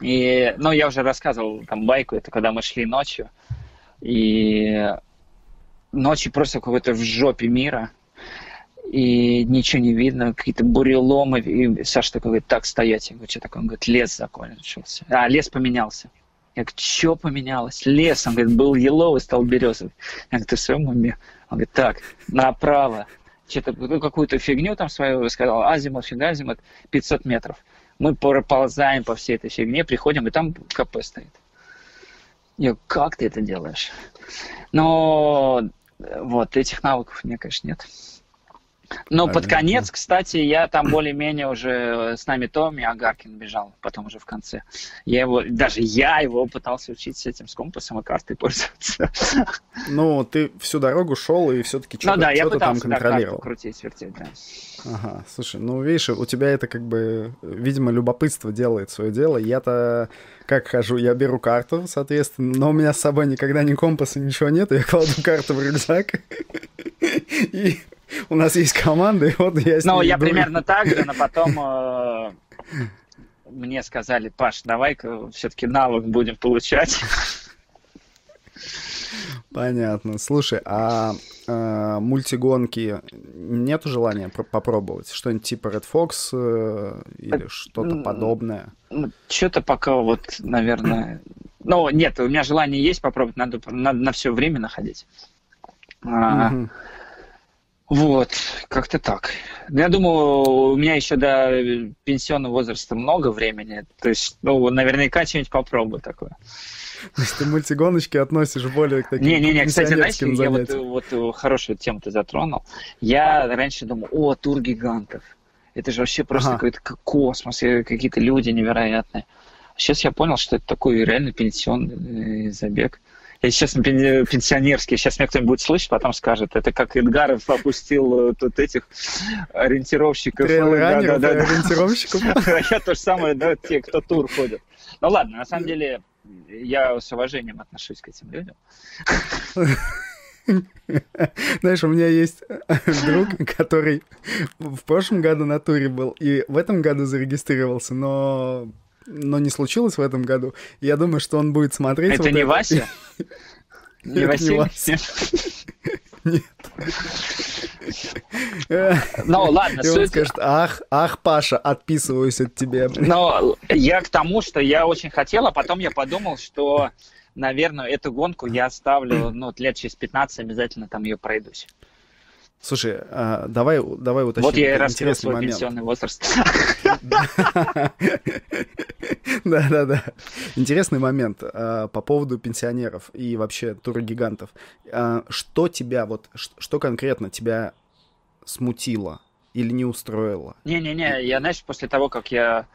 И, ну, я уже рассказывал там байку, это когда мы шли ночью. И ночью просто какой-то в жопе мира и ничего не видно, какие-то буреломы, и Саша такой говорит, так, стоять. Я говорю, что такое? Он говорит, лес закончился. А, лес поменялся. Я говорю, что поменялось? Лес. Он говорит, был еловый, стал березовый. Я говорю, ты в своем уме? Он говорит, так, направо. что-то ну, какую-то фигню там свою сказал, азимут, фига азимут, 500 метров. Мы проползаем по всей этой фигне, приходим, и там КП стоит. Я, как ты это делаешь? Но вот этих навыков мне, конечно, нет. Но под конец, кстати, я там более-менее уже с нами Томми Агаркин бежал, потом уже в конце. Я его, даже я его пытался учить с этим, с компасом и картой <laughs> пользоваться. Ну, ты всю дорогу шел и все-таки что-то, ну, да, что там контролировал. Да, крутить, вертеть, да. Ага, слушай, ну, видишь, у тебя это как бы, видимо, любопытство делает свое дело. Я-то как хожу, я беру карту, соответственно, но у меня с собой никогда ни компаса, ничего нет, я кладу карту в рюкзак <laughs> и у нас есть команда, и вот я с Ну, я иду. примерно так же, но потом э, мне сказали, Паш, давай-ка все-таки навык будем получать. Понятно. Слушай, а э, мультигонки нету желания попробовать? Что-нибудь типа Red Fox э, или что-то подобное? Что-то пока вот, наверное... Ну, нет, у меня желание есть попробовать, надо, надо на все время находить. А, угу. Вот, как-то так. Я думаю, у меня еще до пенсионного возраста много времени. То есть, ну, наверняка что-нибудь попробую такое. То есть ты мультигоночки относишь более к таким Не-не-не, кстати, знаешь, я вот, вот хорошую тему ты затронул. Я раньше думал, о, тур гигантов. Это же вообще просто ага. какой-то космос, какие-то люди невероятные. Сейчас я понял, что это такой реально пенсионный э, забег. Я сейчас пенсионерский, сейчас меня кто-нибудь слышит, потом скажет, это как Эдгаров опустил э, тут этих ориентировщиков. да, да, да, ориентировщиков. <laughs> Я то же самое, да, те, кто тур ходят. Ну ладно, на самом деле я с уважением отношусь к этим людям. <laughs> Знаешь, у меня есть друг, который в прошлом году на туре был и в этом году зарегистрировался, но но не случилось в этом году. Я думаю, что он будет смотреть. Это вот не это. Вася? <laughs> Не Василий? <laughs> Нет. Ну, ладно. И он скажет, ах, ах, Паша, отписываюсь от тебя. Но я к тому, что я очень хотел, а потом я подумал, что, наверное, эту гонку я оставлю, ну, лет через 15 обязательно там ее пройдусь. Слушай, а, давай, давай уточним. Вот я и раскрыл свой момент. пенсионный возраст. <laughs> Да-да-да. Интересный момент а, по поводу пенсионеров и вообще тургигантов. А, что тебя, вот, что конкретно тебя смутило или не устроило? Не-не-не, я, знаешь, после того, как я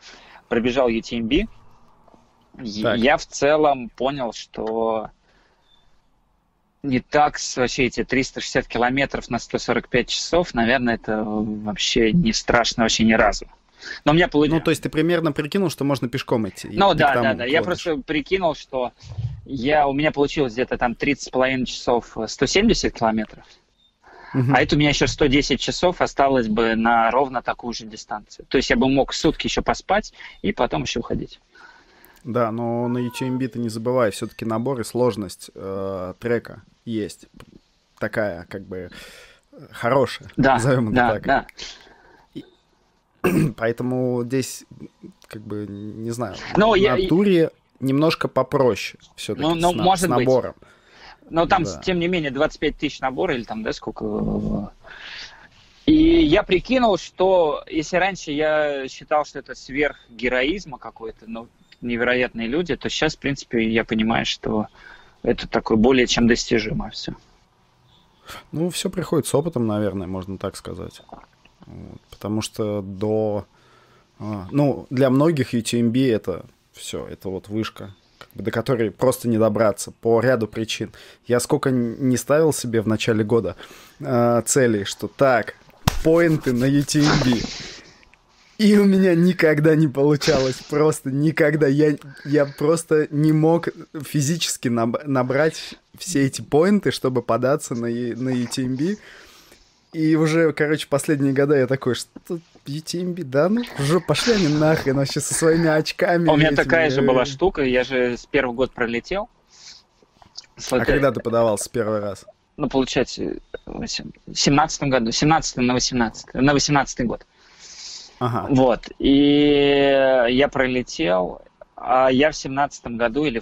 пробежал UTMB, я в целом понял, что не так вообще эти 360 километров на 145 часов, наверное, это вообще не страшно вообще ни разу. Но у меня получилось... Ну, то есть ты примерно прикинул, что можно пешком идти? Ну, да, да, да. Я просто прикинул, что я, у меня получилось где-то там 30,5 часов 170 километров. Угу. А это у меня еще 110 часов осталось бы на ровно такую же дистанцию. То есть я бы мог сутки еще поспать и потом еще уходить. Да, но на UTMB ты не забывай, все-таки набор и сложность э, трека есть. Такая, как бы, хорошая. Да, назовем да, так. да. И, <clears throat> поэтому здесь, как бы, не знаю, но на я... туре немножко попроще все-таки ну, ну, с, может с набором. Быть. Но там, да. тем не менее, 25 тысяч набора или там, да, сколько... И я прикинул, что если раньше я считал, что это сверх героизма какой-то, ну, невероятные люди, то сейчас, в принципе, я понимаю, что это такое более чем достижимое все. Ну, все приходит с опытом, наверное, можно так сказать. Вот, потому что до... А, ну, для многих UTMB это все, это вот вышка, как бы, до которой просто не добраться по ряду причин. Я сколько не ставил себе в начале года э, целей, что так, поинты на UTMB, и у меня никогда не получалось, просто никогда. Я, я просто не мог физически наб- набрать все эти поинты, чтобы податься на, на UTMB. И уже, короче, последние года я такой, что UTMB, да, ну, уже пошли они нахрен вообще со своими очками. У меня этими. такая же была штука, я же с первого года пролетел. А когда ты подавался первый раз? Ну, получается, в 17 году, 17 на 18, на 18 год. Ага. Вот. И я пролетел, а я в семнадцатом году или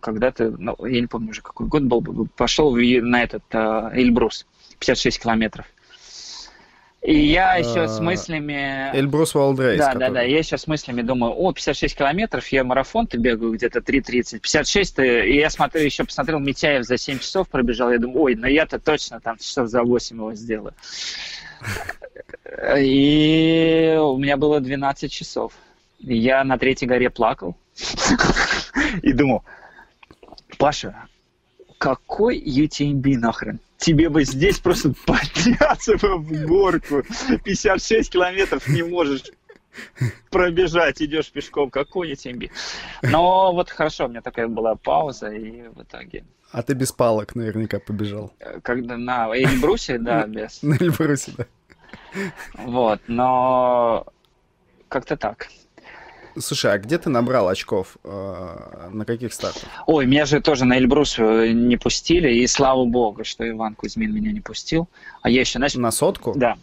когда-то, ну, я не помню уже какой год был, пошел на этот э, Эльбрус, 56 километров. И я еще с мыслями... Эльбрус Валдрейс. Да, да, да. Я еще с мыслями думаю, о, 56 километров, я марафон-то бегаю где-то 3.30. 56 и я смотрю, еще посмотрел, Митяев за 7 часов пробежал. Я думаю, ой, ну я-то точно там часов за 8 его сделаю. И у меня было 12 часов. Я на третьей горе плакал <laughs> и думал, Паша, какой UTMB нахрен? Тебе бы здесь просто подняться в горку. 56 километров не можешь пробежать, идешь пешком. Какой UTMB? Но вот хорошо, у меня такая была пауза, и в итоге... А ты без палок наверняка побежал. Когда на Эльбрусе, да, <laughs> без. На Эльбрусе, да. Вот, но как-то так. Слушай, а где ты набрал очков? Э, на каких стартах? Ой, меня же тоже на Эльбрус не пустили, и слава богу, что Иван Кузьмин меня не пустил. А я еще, знаешь... На сотку? Да.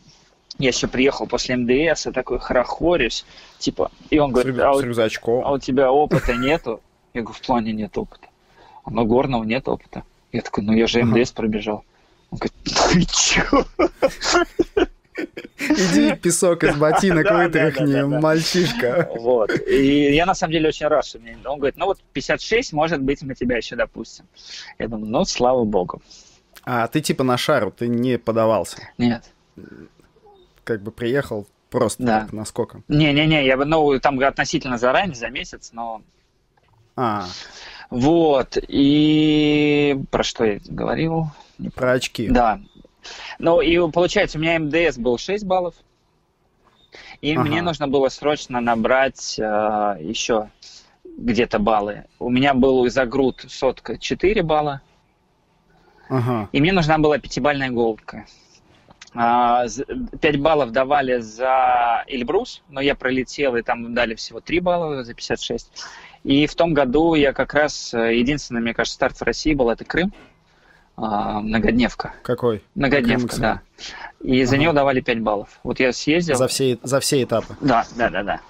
Я еще приехал после МДС, и такой хорохорюсь, типа, и он говорит, а, у, а у тебя опыта нету? Я говорю, в плане нет опыта. А ну, горного нет опыта. Я такой, ну я же МДС пробежал. Он говорит, ты чё? Иди песок из ботинок вытряхни, мальчишка. Вот. И я на самом деле очень рад, что мне... Он говорит, ну вот 56, может быть, мы тебя еще допустим. Я думаю, ну, слава богу. А ты типа на шару, ты не подавался? Нет. Как бы приехал просто Да. так, насколько? Не-не-не, я бы, ну, там относительно заранее, за месяц, но... А, Вот, и про что я говорил? про очки. Да. Ну, и получается, у меня МДС был 6 баллов, и Ага. мне нужно было срочно набрать э, еще где-то баллы. У меня был за груд сотка 4 балла, Ага. и мне нужна была пятибальная голка. 5 баллов давали за Эльбрус, но я пролетел, и там дали всего 3 балла за 56. И в том году я как раз, э, единственный, мне кажется, старт в России был, это Крым, а, многодневка. Какой? Многодневка, Крым да. И за Ага. нее давали 5 баллов. Вот я съездил. За все, за все этапы. Да, да, да, да.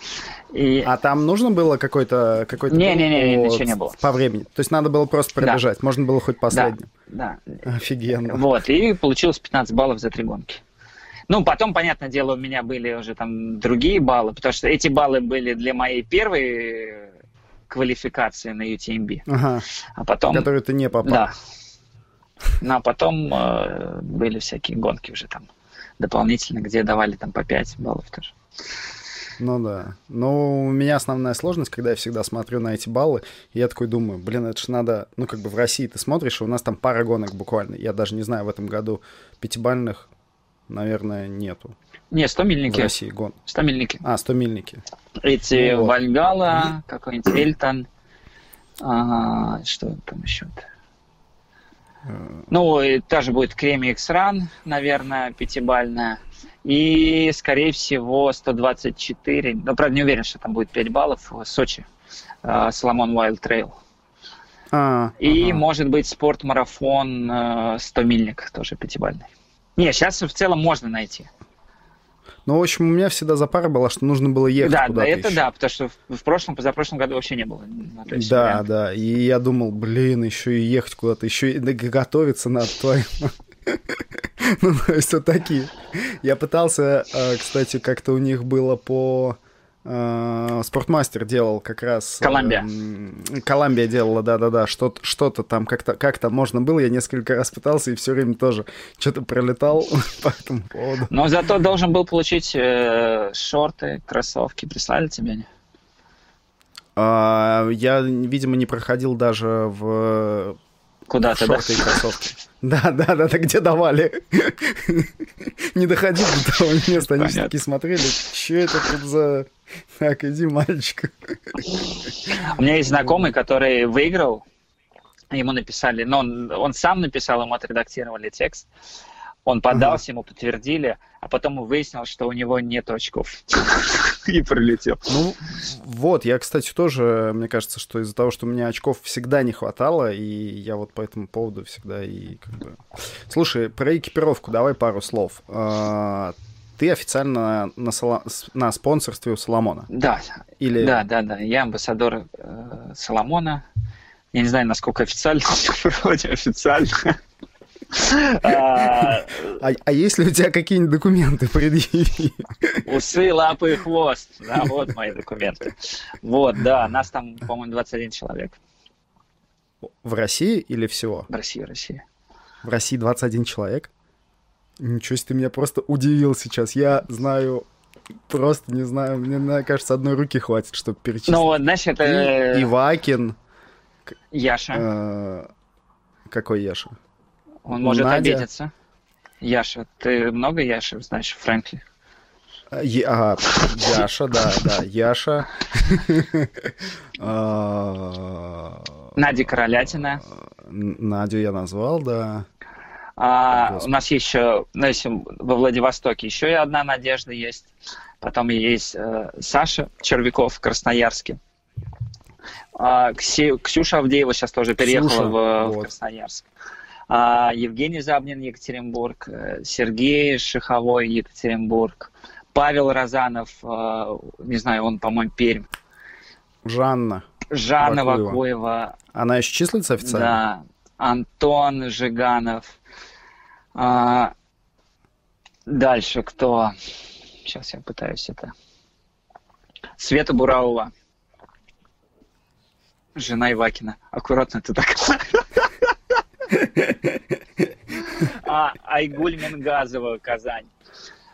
И... А там нужно было какой-то какой Не-не-не, ничего не было. По времени. То есть надо было просто Да. пробежать. Можно было хоть последним. Да, Офигенно. Вот, и получилось 15 баллов за три гонки. Ну, потом, понятное дело, у меня были уже там другие баллы, потому что эти баллы были для моей первой квалификации на UTMB. Ага. А потом... Который ты не попал. Да. Ну, а потом э, были всякие гонки уже там дополнительно, где давали там по 5 баллов тоже. Ну да. Но у меня основная сложность, когда я всегда смотрю на эти баллы, и я такой думаю, блин, это же надо, ну как бы в России ты смотришь, и у нас там пара гонок буквально. Я даже не знаю, в этом году пятибальных, наверное, нету Не, 100 в мильники. России гон. 100 мильники. А, 100 мильники. Эти Ну вот. Вальгала, какой-нибудь Эльтон. А, что там еще-то? Э, Ну, и та же будет Креми X-Run, наверное, пятибальная. И, скорее всего, 124. Ну, правда, не уверен, что там будет 5 баллов. в Сочи. А, Соломон Wild Trail. А, И, ага. может быть, спорт-марафон э, 100-мильник, тоже пятибальный. Не, сейчас в целом можно найти. Ну, в общем, у меня всегда запара была, что нужно было ехать да, да, куда-то это ещё. да, потому что в- прошлом, позапрошлом году вообще не было. Ну, Да, варианта. да. И я думал, блин, еще и ехать куда-то, еще и готовиться надо твою. <laughs> Ну, то есть вот такие. Я пытался, э, кстати, как-то у них было по... э, Спортмастер делал как раз... э, Коламбия. м, Коламбия делала, да-да-да. Что-то что-то там как-то как можно было. Я несколько раз пытался и все время тоже что-то пролетал <laughs> по этому поводу. Но зато должен был получить э, шорты, кроссовки. Прислали тебе они? А, Я, видимо, не проходил даже в Куда-то, да? шорты и кроссовки. Да, да, да, да, где давали. Не доходил до того места, они все такие смотрели, что это тут за... Так, иди, мальчик. У меня есть знакомый, который выиграл. Ему написали, но он, он сам написал, ему отредактировали текст. Он подался, ему подтвердили, а потом выяснил, что у него нет очков. <laughs> И пролетел. Ну, вот, я, кстати, тоже, мне кажется, что из-за того, что у меня очков всегда не хватало, и я вот по этому поводу всегда и как бы... Слушай, про экипировку давай пару слов. А, Ты официально на, Соло- на спонсорстве у Соломона? Да, Или... да, да, да. Я амбассадор э, Соломона. Я не знаю, насколько официально, <laughs> вроде официально. А, а, а есть ли у тебя какие-нибудь документы предъяви? Усы, лапы и хвост. Да, вот мои документы. Вот, да, нас там, по-моему, 21 человек. В России или всего? В России, в России. В России 21 человек? Ничего себе, ты меня просто удивил сейчас. Я знаю просто не знаю, мне кажется, одной руки хватит, чтобы перечислить. Ну, знаешь, это... И, Ивакин. Яша. Э, какой Яша? Он может Надя. обидеться. Яша. Ты много Яши знаешь, Фрэнкли? Ага, Яша, да, да, Яша. <laughs> А, Надя Королятина. Надю я назвал, да. А, у нас еще, знаете, во Владивостоке еще и одна надежда есть. Потом есть э, Саша Червяков в Красноярске. А, Кси, Ксюша Авдеева сейчас тоже переехала Ксюша, в, вот. в Красноярск. А, Евгений Забнин, Екатеринбург. Э, Сергей Шиховой, Екатеринбург. Павел Розанов, э, не знаю, он, по-моему, Пермь. Жанна. Жанна Вакуева. Вакуева. Она еще числится официально? Да. Антон Жиганов. А, дальше кто? Сейчас я пытаюсь это. Света Бураова. Жена Ивакина. Аккуратно ты так. <laughs> а, Айгуль Мингазова, Казань.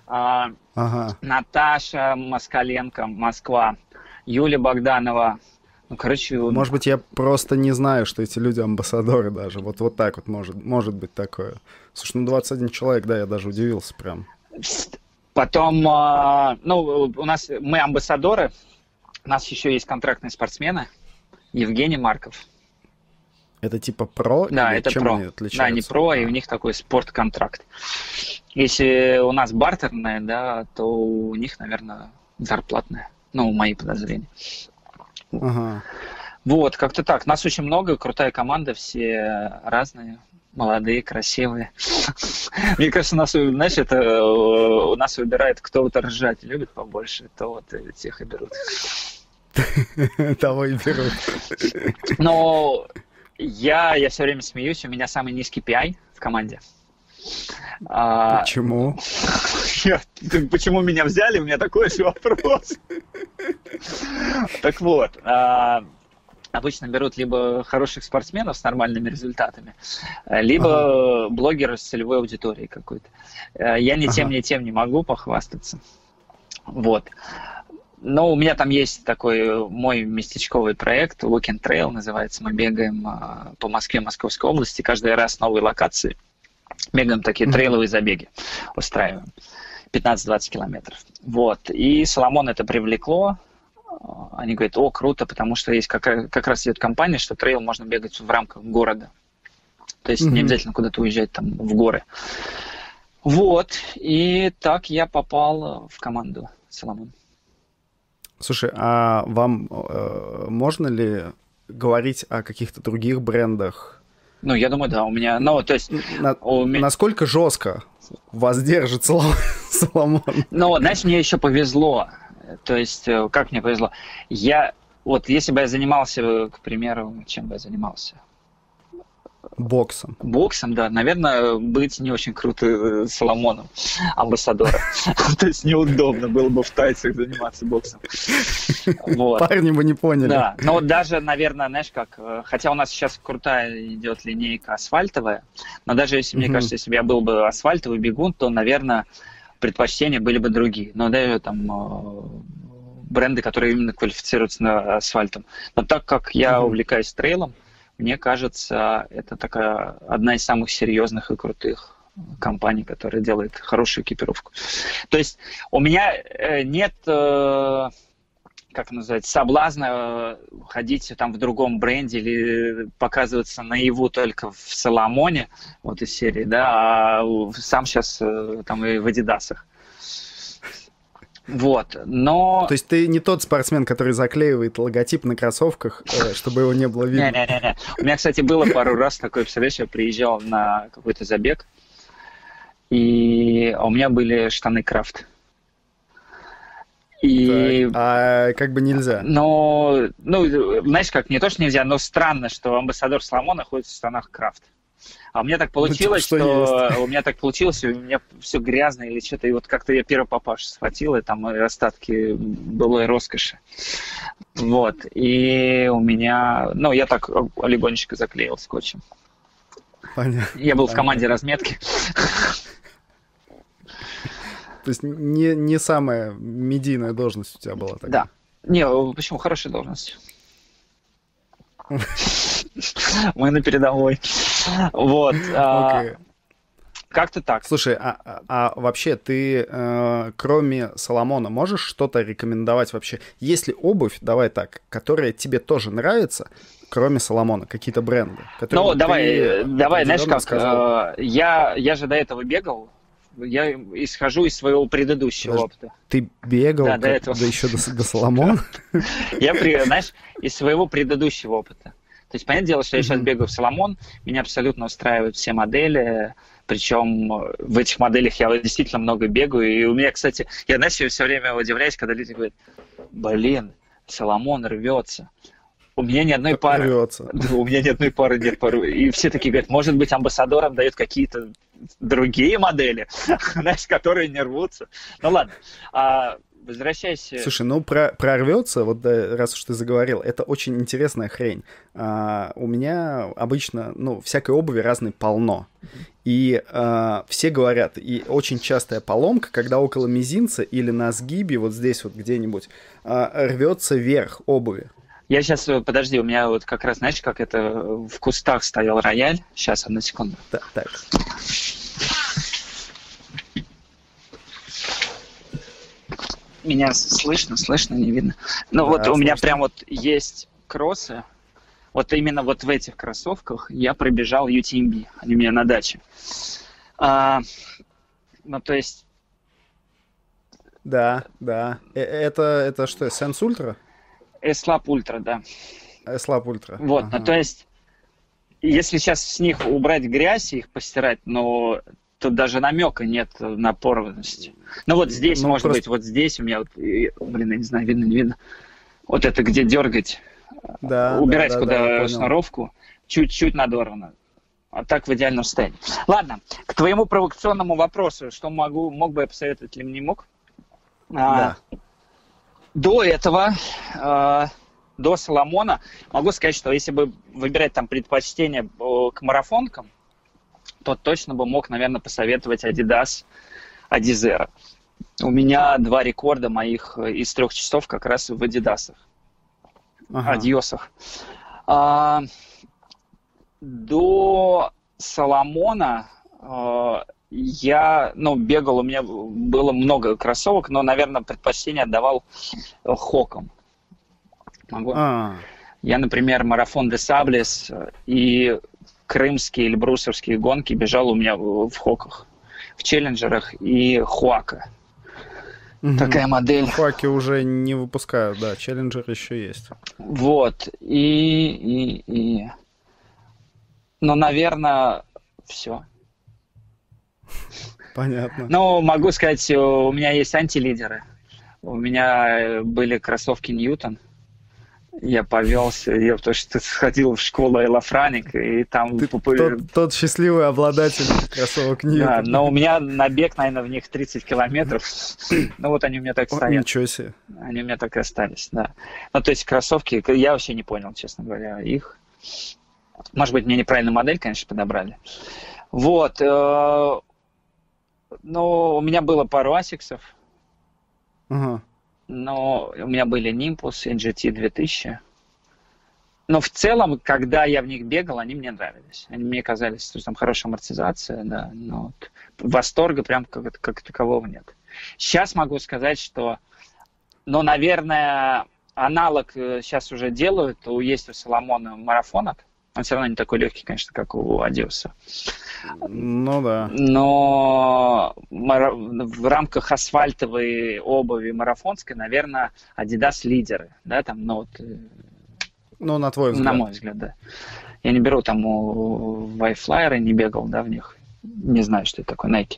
А, ага. Наташа Москаленко, Москва. Юлия Богданова, ну, короче... Может быть, я просто не знаю, что эти люди амбассадоры даже. Вот, вот так вот может, может быть такое. Слушай, ну 21 человек, да, я даже удивился прям. Потом, а, ну, у нас, мы амбассадоры, у нас еще есть контрактные спортсмены. Евгений Марков. Это типа про? Да, это чем про. Они да, не про, и у них такой спортконтракт. Если у нас бартерная, да, то у них, наверное, зарплатная. Ну, мои подозрения. Ага. Вот, как-то так. Нас очень много, крутая команда, все разные, молодые, красивые. <laughs> Мне кажется, нас, знаешь, это э, у нас выбирает, кто вот ржать любит побольше, то вот тех и берут. <laughs> Того и берут. Но я, я все время смеюсь, у меня самый низкий PI в команде. А, почему? Я, почему меня взяли? У меня такой же вопрос. Так вот, а, обычно берут либо хороших спортсменов с нормальными результатами, либо ага. блогеры с целевой аудиторией какой-то. Э, я ни тем, ни тем не могу похвастаться. Вот. Но у меня там есть такой мой местечковый проект, Walk and Trail называется. Мы бегаем а, по Москве, Московской области, каждый раз новые локации. Бегаем такие трейловые забеги, устраиваем. 15-20 километров. Вот. И Соломон это привлекло. Они говорят, о, круто, потому что есть как, как раз идет компания, что трейл можно бегать в рамках города. То есть mm-hmm. не обязательно куда-то уезжать там в горы. Вот. И так я попал в команду Соломон. Слушай, а вам э, можно ли говорить о каких-то других брендах? Ну, я думаю, да, у меня, ну, то есть... На, у меня... Насколько жестко вас держит <laughs> Соломон? Ну, знаешь, мне еще повезло. То есть, э, как мне повезло? Я, вот если бы я занимался, к примеру, чем бы я занимался? Боксом. Боксом, да. Наверное, быть не очень круто э, Соломоном, амбассадором. <laughs> То есть неудобно было бы в тайцах заниматься боксом. <laughs> Парни бы не поняли. Да, но вот даже, наверное, знаешь как, э, хотя у нас сейчас крутая идет линейка асфальтовая, но даже если, мне кажется, если бы я был бы асфальтовый бегун, то, наверное, предпочтения были бы другие. Но даже там э, бренды, которые именно квалифицируются на асфальтом. Но так как я увлекаюсь трейлом, мне кажется, это такая одна из самых серьезных и крутых компаний, которая делает хорошую экипировку. То есть у меня э, нет, э, как называть, соблазна э, ходить там в другом бренде или показываться наяву только в Соломоне, вот из серии, да, а сам сейчас там и в Адидасах. Вот, но... То есть ты не тот спортсмен, который заклеивает логотип на кроссовках, э, <laughs> чтобы его не было видно? Не-не-не. У меня, кстати, было пару раз такое, представляешь, я приезжал на какой-то забег, и у меня были штаны крафт. И... Так, а как бы нельзя? Ну, ну, знаешь как, не то, что нельзя, но странно, что амбассадор Соломона ходит в штанах крафт. А у меня так получилось, что, что <laughs> у меня так получилось, у меня все грязное или что-то, и вот как-то я первый папаш схватил, и там остатки былой роскоши. Вот, и у меня, ну, я так легонечко заклеил скотчем. Понятно. Я был Понятно. в команде разметки. То есть не, не самая медийная должность у тебя была тогда? Да. Не, почему? Хорошая должность. <laughs> Мы на передовой. Вот. А, как-то так. Слушай, а, а, а вообще ты, э, кроме Соломона, можешь что-то рекомендовать вообще? Есть ли обувь, давай так, которая тебе тоже нравится, кроме Соломона, какие-то бренды? Ну, давай, давай, знаешь как, сказал? Э, я, я же до этого бегал, я исхожу из своего предыдущего Подожди, опыта. Ты бегал, да, до этого. Да еще до, до Соломона? Я, знаешь, из своего предыдущего опыта. То есть, понятное дело, что я сейчас бегаю в Соломон, меня абсолютно устраивают все модели, причем в этих моделях я действительно много бегаю, и у меня, кстати, я, знаешь, все время удивляюсь, когда люди говорят, блин, Соломон рвется. У меня ни одной пары. Рвется. У меня ни одной пары нет пары. И все такие говорят, может быть, амбассадорам дают какие-то другие модели, <laughs> знаешь, которые не рвутся. Ну ладно. А, возвращаясь... Слушай, ну про, прорвется, вот да, раз уж ты заговорил, это очень интересная хрень. А, у меня обычно, ну, всякой обуви разной полно. И а, все говорят, и очень частая поломка, когда около мизинца или на сгибе, вот здесь вот где-нибудь, а, рвется вверх обуви. Я сейчас, э, подожди, у меня вот как раз, знаешь, как это в кустах стоял рояль. Сейчас, одну секунду. Так, так. Меня слышно, слышно, не видно. Ну да, вот слышно. у меня прям вот есть кроссы. Вот именно вот в этих кроссовках я пробежал UTMB. Они у меня на даче. А, ну, то есть... Да, да. Э, это, это что, Sense Ultra? S-Lab Ultra, да. S-Lab Ultra. Вот, ага. ну, то есть, если сейчас с них убрать грязь и их постирать, но тут даже намека нет на порванность. Ну вот здесь, ну, может просто... быть, вот здесь у меня, вот, блин, я не знаю, видно, не видно. Вот это где дергать, да, убирать да, да, куда да, шнуровку, чуть-чуть надорвано. А так в идеальном состоянии. Ладно, к твоему провокационному вопросу, что могу, мог бы я посоветовать или не мог? А, да. А, до этого, э, до Соломона, могу сказать, что если бы выбирать там предпочтение э, к марафонкам, то точно бы мог, наверное, посоветовать Adidas Adizero. У меня два рекорда моих э, из трех часов как раз в Адидасах. Ага. Адьосах. А, до Соломона а, я, ну, бегал, у меня было много кроссовок, но, наверное, предпочтение отдавал э, хокам. Могу? А. Я, например, марафон де Саблес и крымские или брусовские гонки бежал у меня в хоках, в челленджерах и хуака. Угу. Такая модель. Хуаки уже не выпускают, да, челленджер еще есть. Вот, и, и, и... Ну, наверное, все. Понятно. Ну, могу сказать, у меня есть антилидеры. У меня э, были кроссовки Ньютон. Я повелся, я потому что сходил в школу Элафраник, и там... Ты тот, тот счастливый обладатель кроссовок Ньютон. Да, но у меня набег, наверное, в них 30 километров. <clears throat> Ну вот они у меня так стоят. Ничего себе. Они у меня так и остались, да. Ну то есть кроссовки, я вообще не понял, честно говоря, их. Может быть, мне неправильную модель, конечно, подобрали. Вот. Э, ну, у меня было пару асиксов. Ага. Но у меня были Nimbus, NGT 2000. Но в целом, когда я в них бегал, они мне нравились. Они мне казались, что там хорошая амортизация, да. Но вот восторга прям как, как такового нет. Сейчас могу сказать, что, ну, наверное, аналог сейчас э, уже делают. Есть у Соломона марафонок. Он все равно не такой легкий, конечно, как у Адиуса. Ну да. Но в рамках асфальтовой обуви марафонской, наверное, Adidas лидеры, да, там, ну вот. Э, ну, на твой взгляд. На мой взгляд, да. Я не беру там у Вайфлайера, не бегал, да, в них. Не знаю, что это такое, Nike.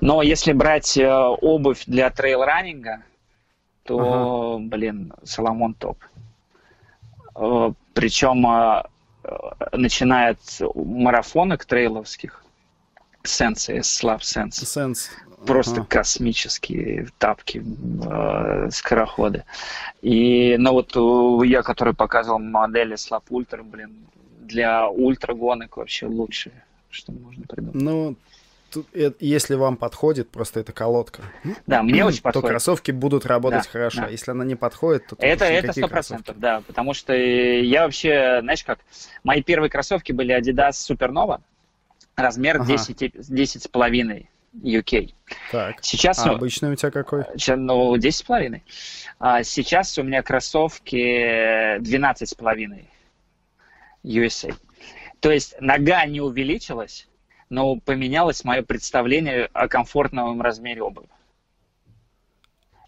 Но если брать э, обувь для трейл-раннинга, то, ага. блин, Соломон топ. Э, Причем начиная от марафонок трейловских, Sense, Slap Sense. Sense. Просто ага. космические тапки, э, скороходы. И, ну вот я, который показывал модели Slap Ultra, блин, для ультрагонок вообще лучшие, что можно придумать. Ну, тут, если вам подходит просто эта колодка, да, мне очень подходит. то кроссовки будут работать да, хорошо. Да. Если она не подходит, то это это сто процентов, да, потому что я вообще, знаешь как, мои первые кроссовки были Adidas Supernova, размер ага. 10 10 с половиной UK. Так. Сейчас, а ну, обычный у тебя какой? Сейчас, ну, 10 с половиной. А сейчас у меня кроссовки 12 с половиной USA. То есть нога не увеличилась, но поменялось мое представление о комфортном размере обуви.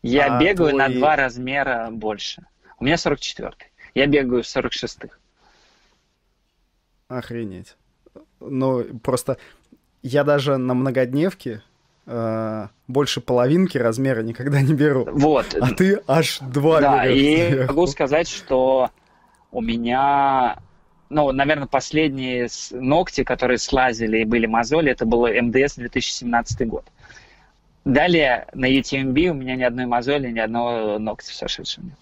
Я а бегаю твой... на два размера больше. У меня 44 Я бегаю в 46-х. Охренеть. Ну, просто я даже на многодневке э, больше половинки размера никогда не беру. Вот. А ты аж два Да, и могу сказать, что у меня ну, наверное, последние ногти, которые слазили и были мозоли, это было МДС 2017 год. Далее на UTMB у меня ни одной мозоли, ни одного ногтя сошедшего нет.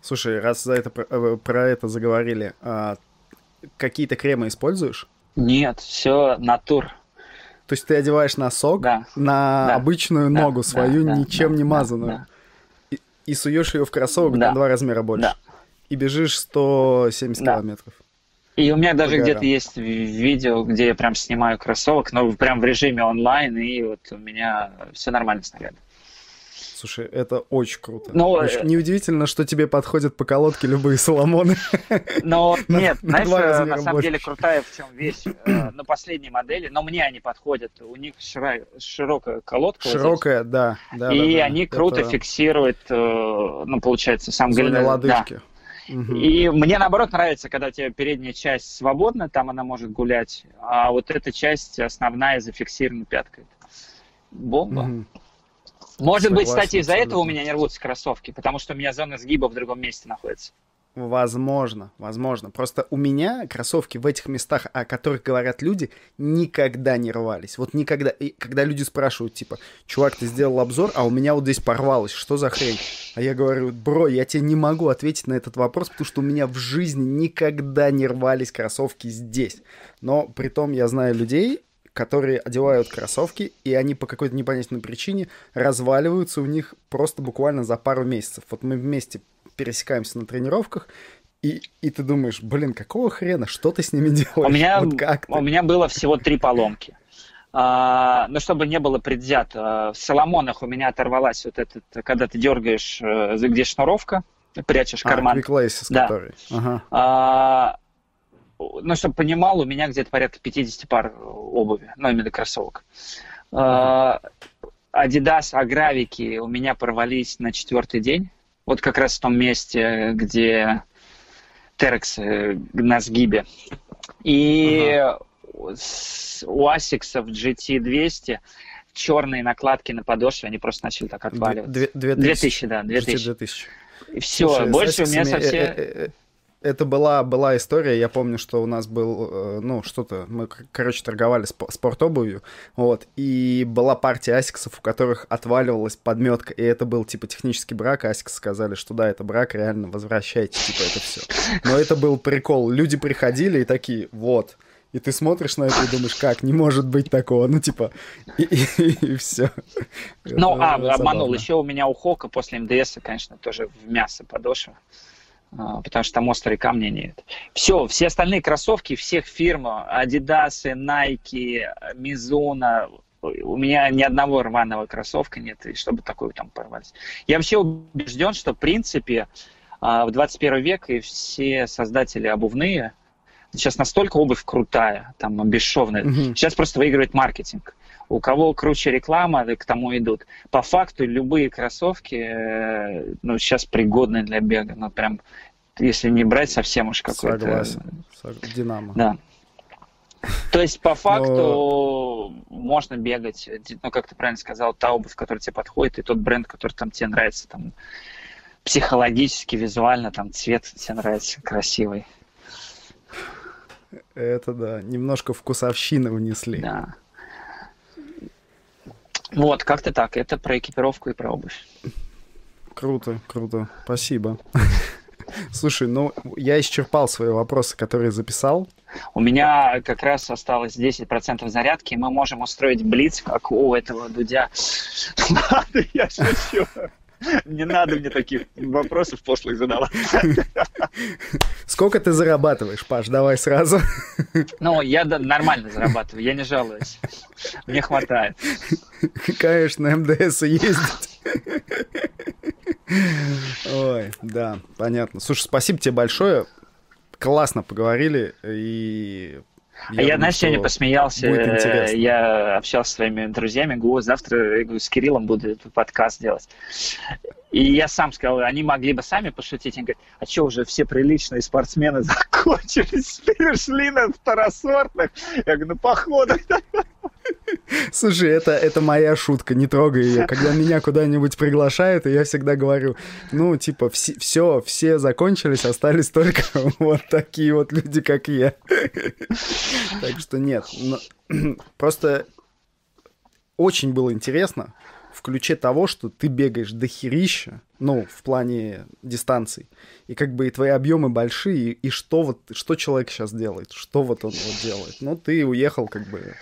Слушай, раз за это, э, про это заговорили, а какие-то кремы используешь? Нет, все натур. То есть ты одеваешь носок да. на да. обычную да. ногу свою, да. ничем да. не мазанную, да. И, и суешь ее в кроссовок да. на два размера больше. Да и бежишь 170 да. километров. И у меня даже где-то есть видео, где я прям снимаю кроссовок, но прям в режиме онлайн, и вот у меня все нормально с ногами. Слушай, это очень круто. Но, очень... Э, Неудивительно, что тебе подходят по колодке любые соломоны. Но <laughs> нет, знаешь, э, на самом деле крутая в чем вещь. Э, на последней модели, но мне они подходят. У них широкая колодка. Широкая, да. И они круто фиксируют, ну, получается, сам голеностоп. И мне наоборот нравится, когда у тебя передняя часть свободна, там она может гулять, а вот эта часть основная зафиксирована пяткой. Бомба. Угу. Может Согласен, быть, кстати, из-за этого у меня не рвутся кроссовки, потому что у меня зона сгиба в другом месте находится. Возможно, возможно. Просто у меня кроссовки в этих местах, о которых говорят люди, никогда не рвались. Вот никогда. И когда люди спрашивают, типа, чувак, ты сделал обзор, а у меня вот здесь порвалось, что за хрень? А я говорю, бро, я тебе не могу ответить на этот вопрос, потому что у меня в жизни никогда не рвались кроссовки здесь. Но при том я знаю людей, которые одевают кроссовки, и они по какой-то непонятной причине разваливаются у них просто буквально за пару месяцев. Вот мы вместе пересекаемся на тренировках, и, и ты думаешь, блин, какого хрена, что ты с ними <laughs> делаешь? У меня, вот как у меня было всего три поломки. А, ну, чтобы не было предвзято, в Соломонах у меня оторвалась вот этот, когда ты дергаешь, э, где шнуровка, прячешь а, карман. Laces, да. который. Ага. А, ну, чтобы понимал, у меня где-то порядка 50 пар обуви, ну, именно кроссовок. А, Adidas Агравики у меня порвались на четвертый день вот как раз в том месте, где Терекс э, на сгибе. И у Асиксов GT200 черные накладки на подошве, они просто начали так отваливаться. 2000, 2000 да, 2000. 2000. И все, Слушай, больше у меня совсем... Это была, была история, я помню, что у нас был, э, ну, что-то, мы, короче, торговали спо- спортобувью, вот, и была партия асиксов, у которых отваливалась подметка, и это был, типа, технический брак, асиксы сказали, что да, это брак, реально, возвращайте, типа, это все. Но это был прикол, люди приходили и такие, вот, и ты смотришь на это и думаешь, как, не может быть такого, ну, типа, и, и, и все. Ну, а, обманул, еще у меня у Хока после МДС, конечно, тоже в мясо подошва. А, потому что там острые камни нет. Все, все остальные кроссовки всех фирм, Adidas, Nike, Mizuno, у меня ни одного рваного кроссовка нет, и чтобы такой там порвались. Я вообще убежден, что в принципе а, в 21 век и все создатели обувные, сейчас настолько обувь крутая, там бесшовная, угу. сейчас просто выигрывает маркетинг. У кого круче реклама, к тому идут. По факту любые кроссовки, э, ну, сейчас пригодны для бега. Ну, прям, если не брать совсем уж какой-то... Согласен. Динамо. Да. То есть, по факту, Но... можно бегать, ну, как ты правильно сказал, та обувь, которая тебе подходит, и тот бренд, который там тебе нравится, там, психологически, визуально, там, цвет тебе нравится красивый. Это да, немножко вкусовщины внесли. Да. Вот, как-то так. Это про экипировку и про обувь. Круто, круто. Спасибо. Слушай, ну я исчерпал свои вопросы, которые записал. У меня как раз осталось 10% зарядки, и мы можем устроить блиц, как у этого Дудя. <laughs> Ладно, я шучу. Не надо мне таких вопросов пошлых задавать. Сколько ты зарабатываешь, Паш? Давай сразу. Ну, я нормально зарабатываю, я не жалуюсь. Мне хватает. Конечно, МДС ездить. Ой, да, понятно. Слушай, спасибо тебе большое. Классно поговорили. И я, а я, знаешь, сегодня посмеялся. Я общался с своими друзьями. Говорю, завтра я говорю, с Кириллом буду подкаст делать. И я сам сказал, они могли бы сами пошутить. Они говорят, а что, уже все приличные спортсмены <laughs> закончились, перешли на второсортных? Я говорю, ну, походу. Слушай, это, это моя шутка, не трогай ее. Когда меня куда-нибудь приглашают, я всегда говорю, ну, типа, все, все, все закончились, остались только <laughs> вот такие вот люди, как я. Так что нет. <clears throat> Просто очень было интересно ключе того, что ты бегаешь до херища, ну, в плане дистанций, и как бы и твои объемы большие, и, и что вот, что человек сейчас делает, что вот он вот делает. Ну, ты уехал как бы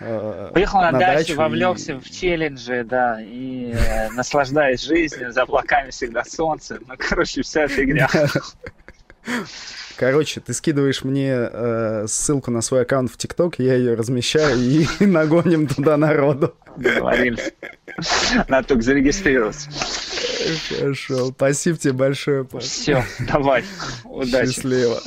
Э, Приехал на, на дачу, дачу вовлекся и... в челленджи, да, и э, наслаждаясь жизнью, за облаками всегда солнце. Ну, короче, вся эта игра. <laughs> Короче, ты скидываешь мне э, ссылку на свой аккаунт в ТикТок, я ее размещаю и <laughs> нагоним туда народу. Договорились. Надо только зарегистрироваться. Хорошо. Спасибо тебе большое, Паш. Все, давай. Удачи. Счастливо.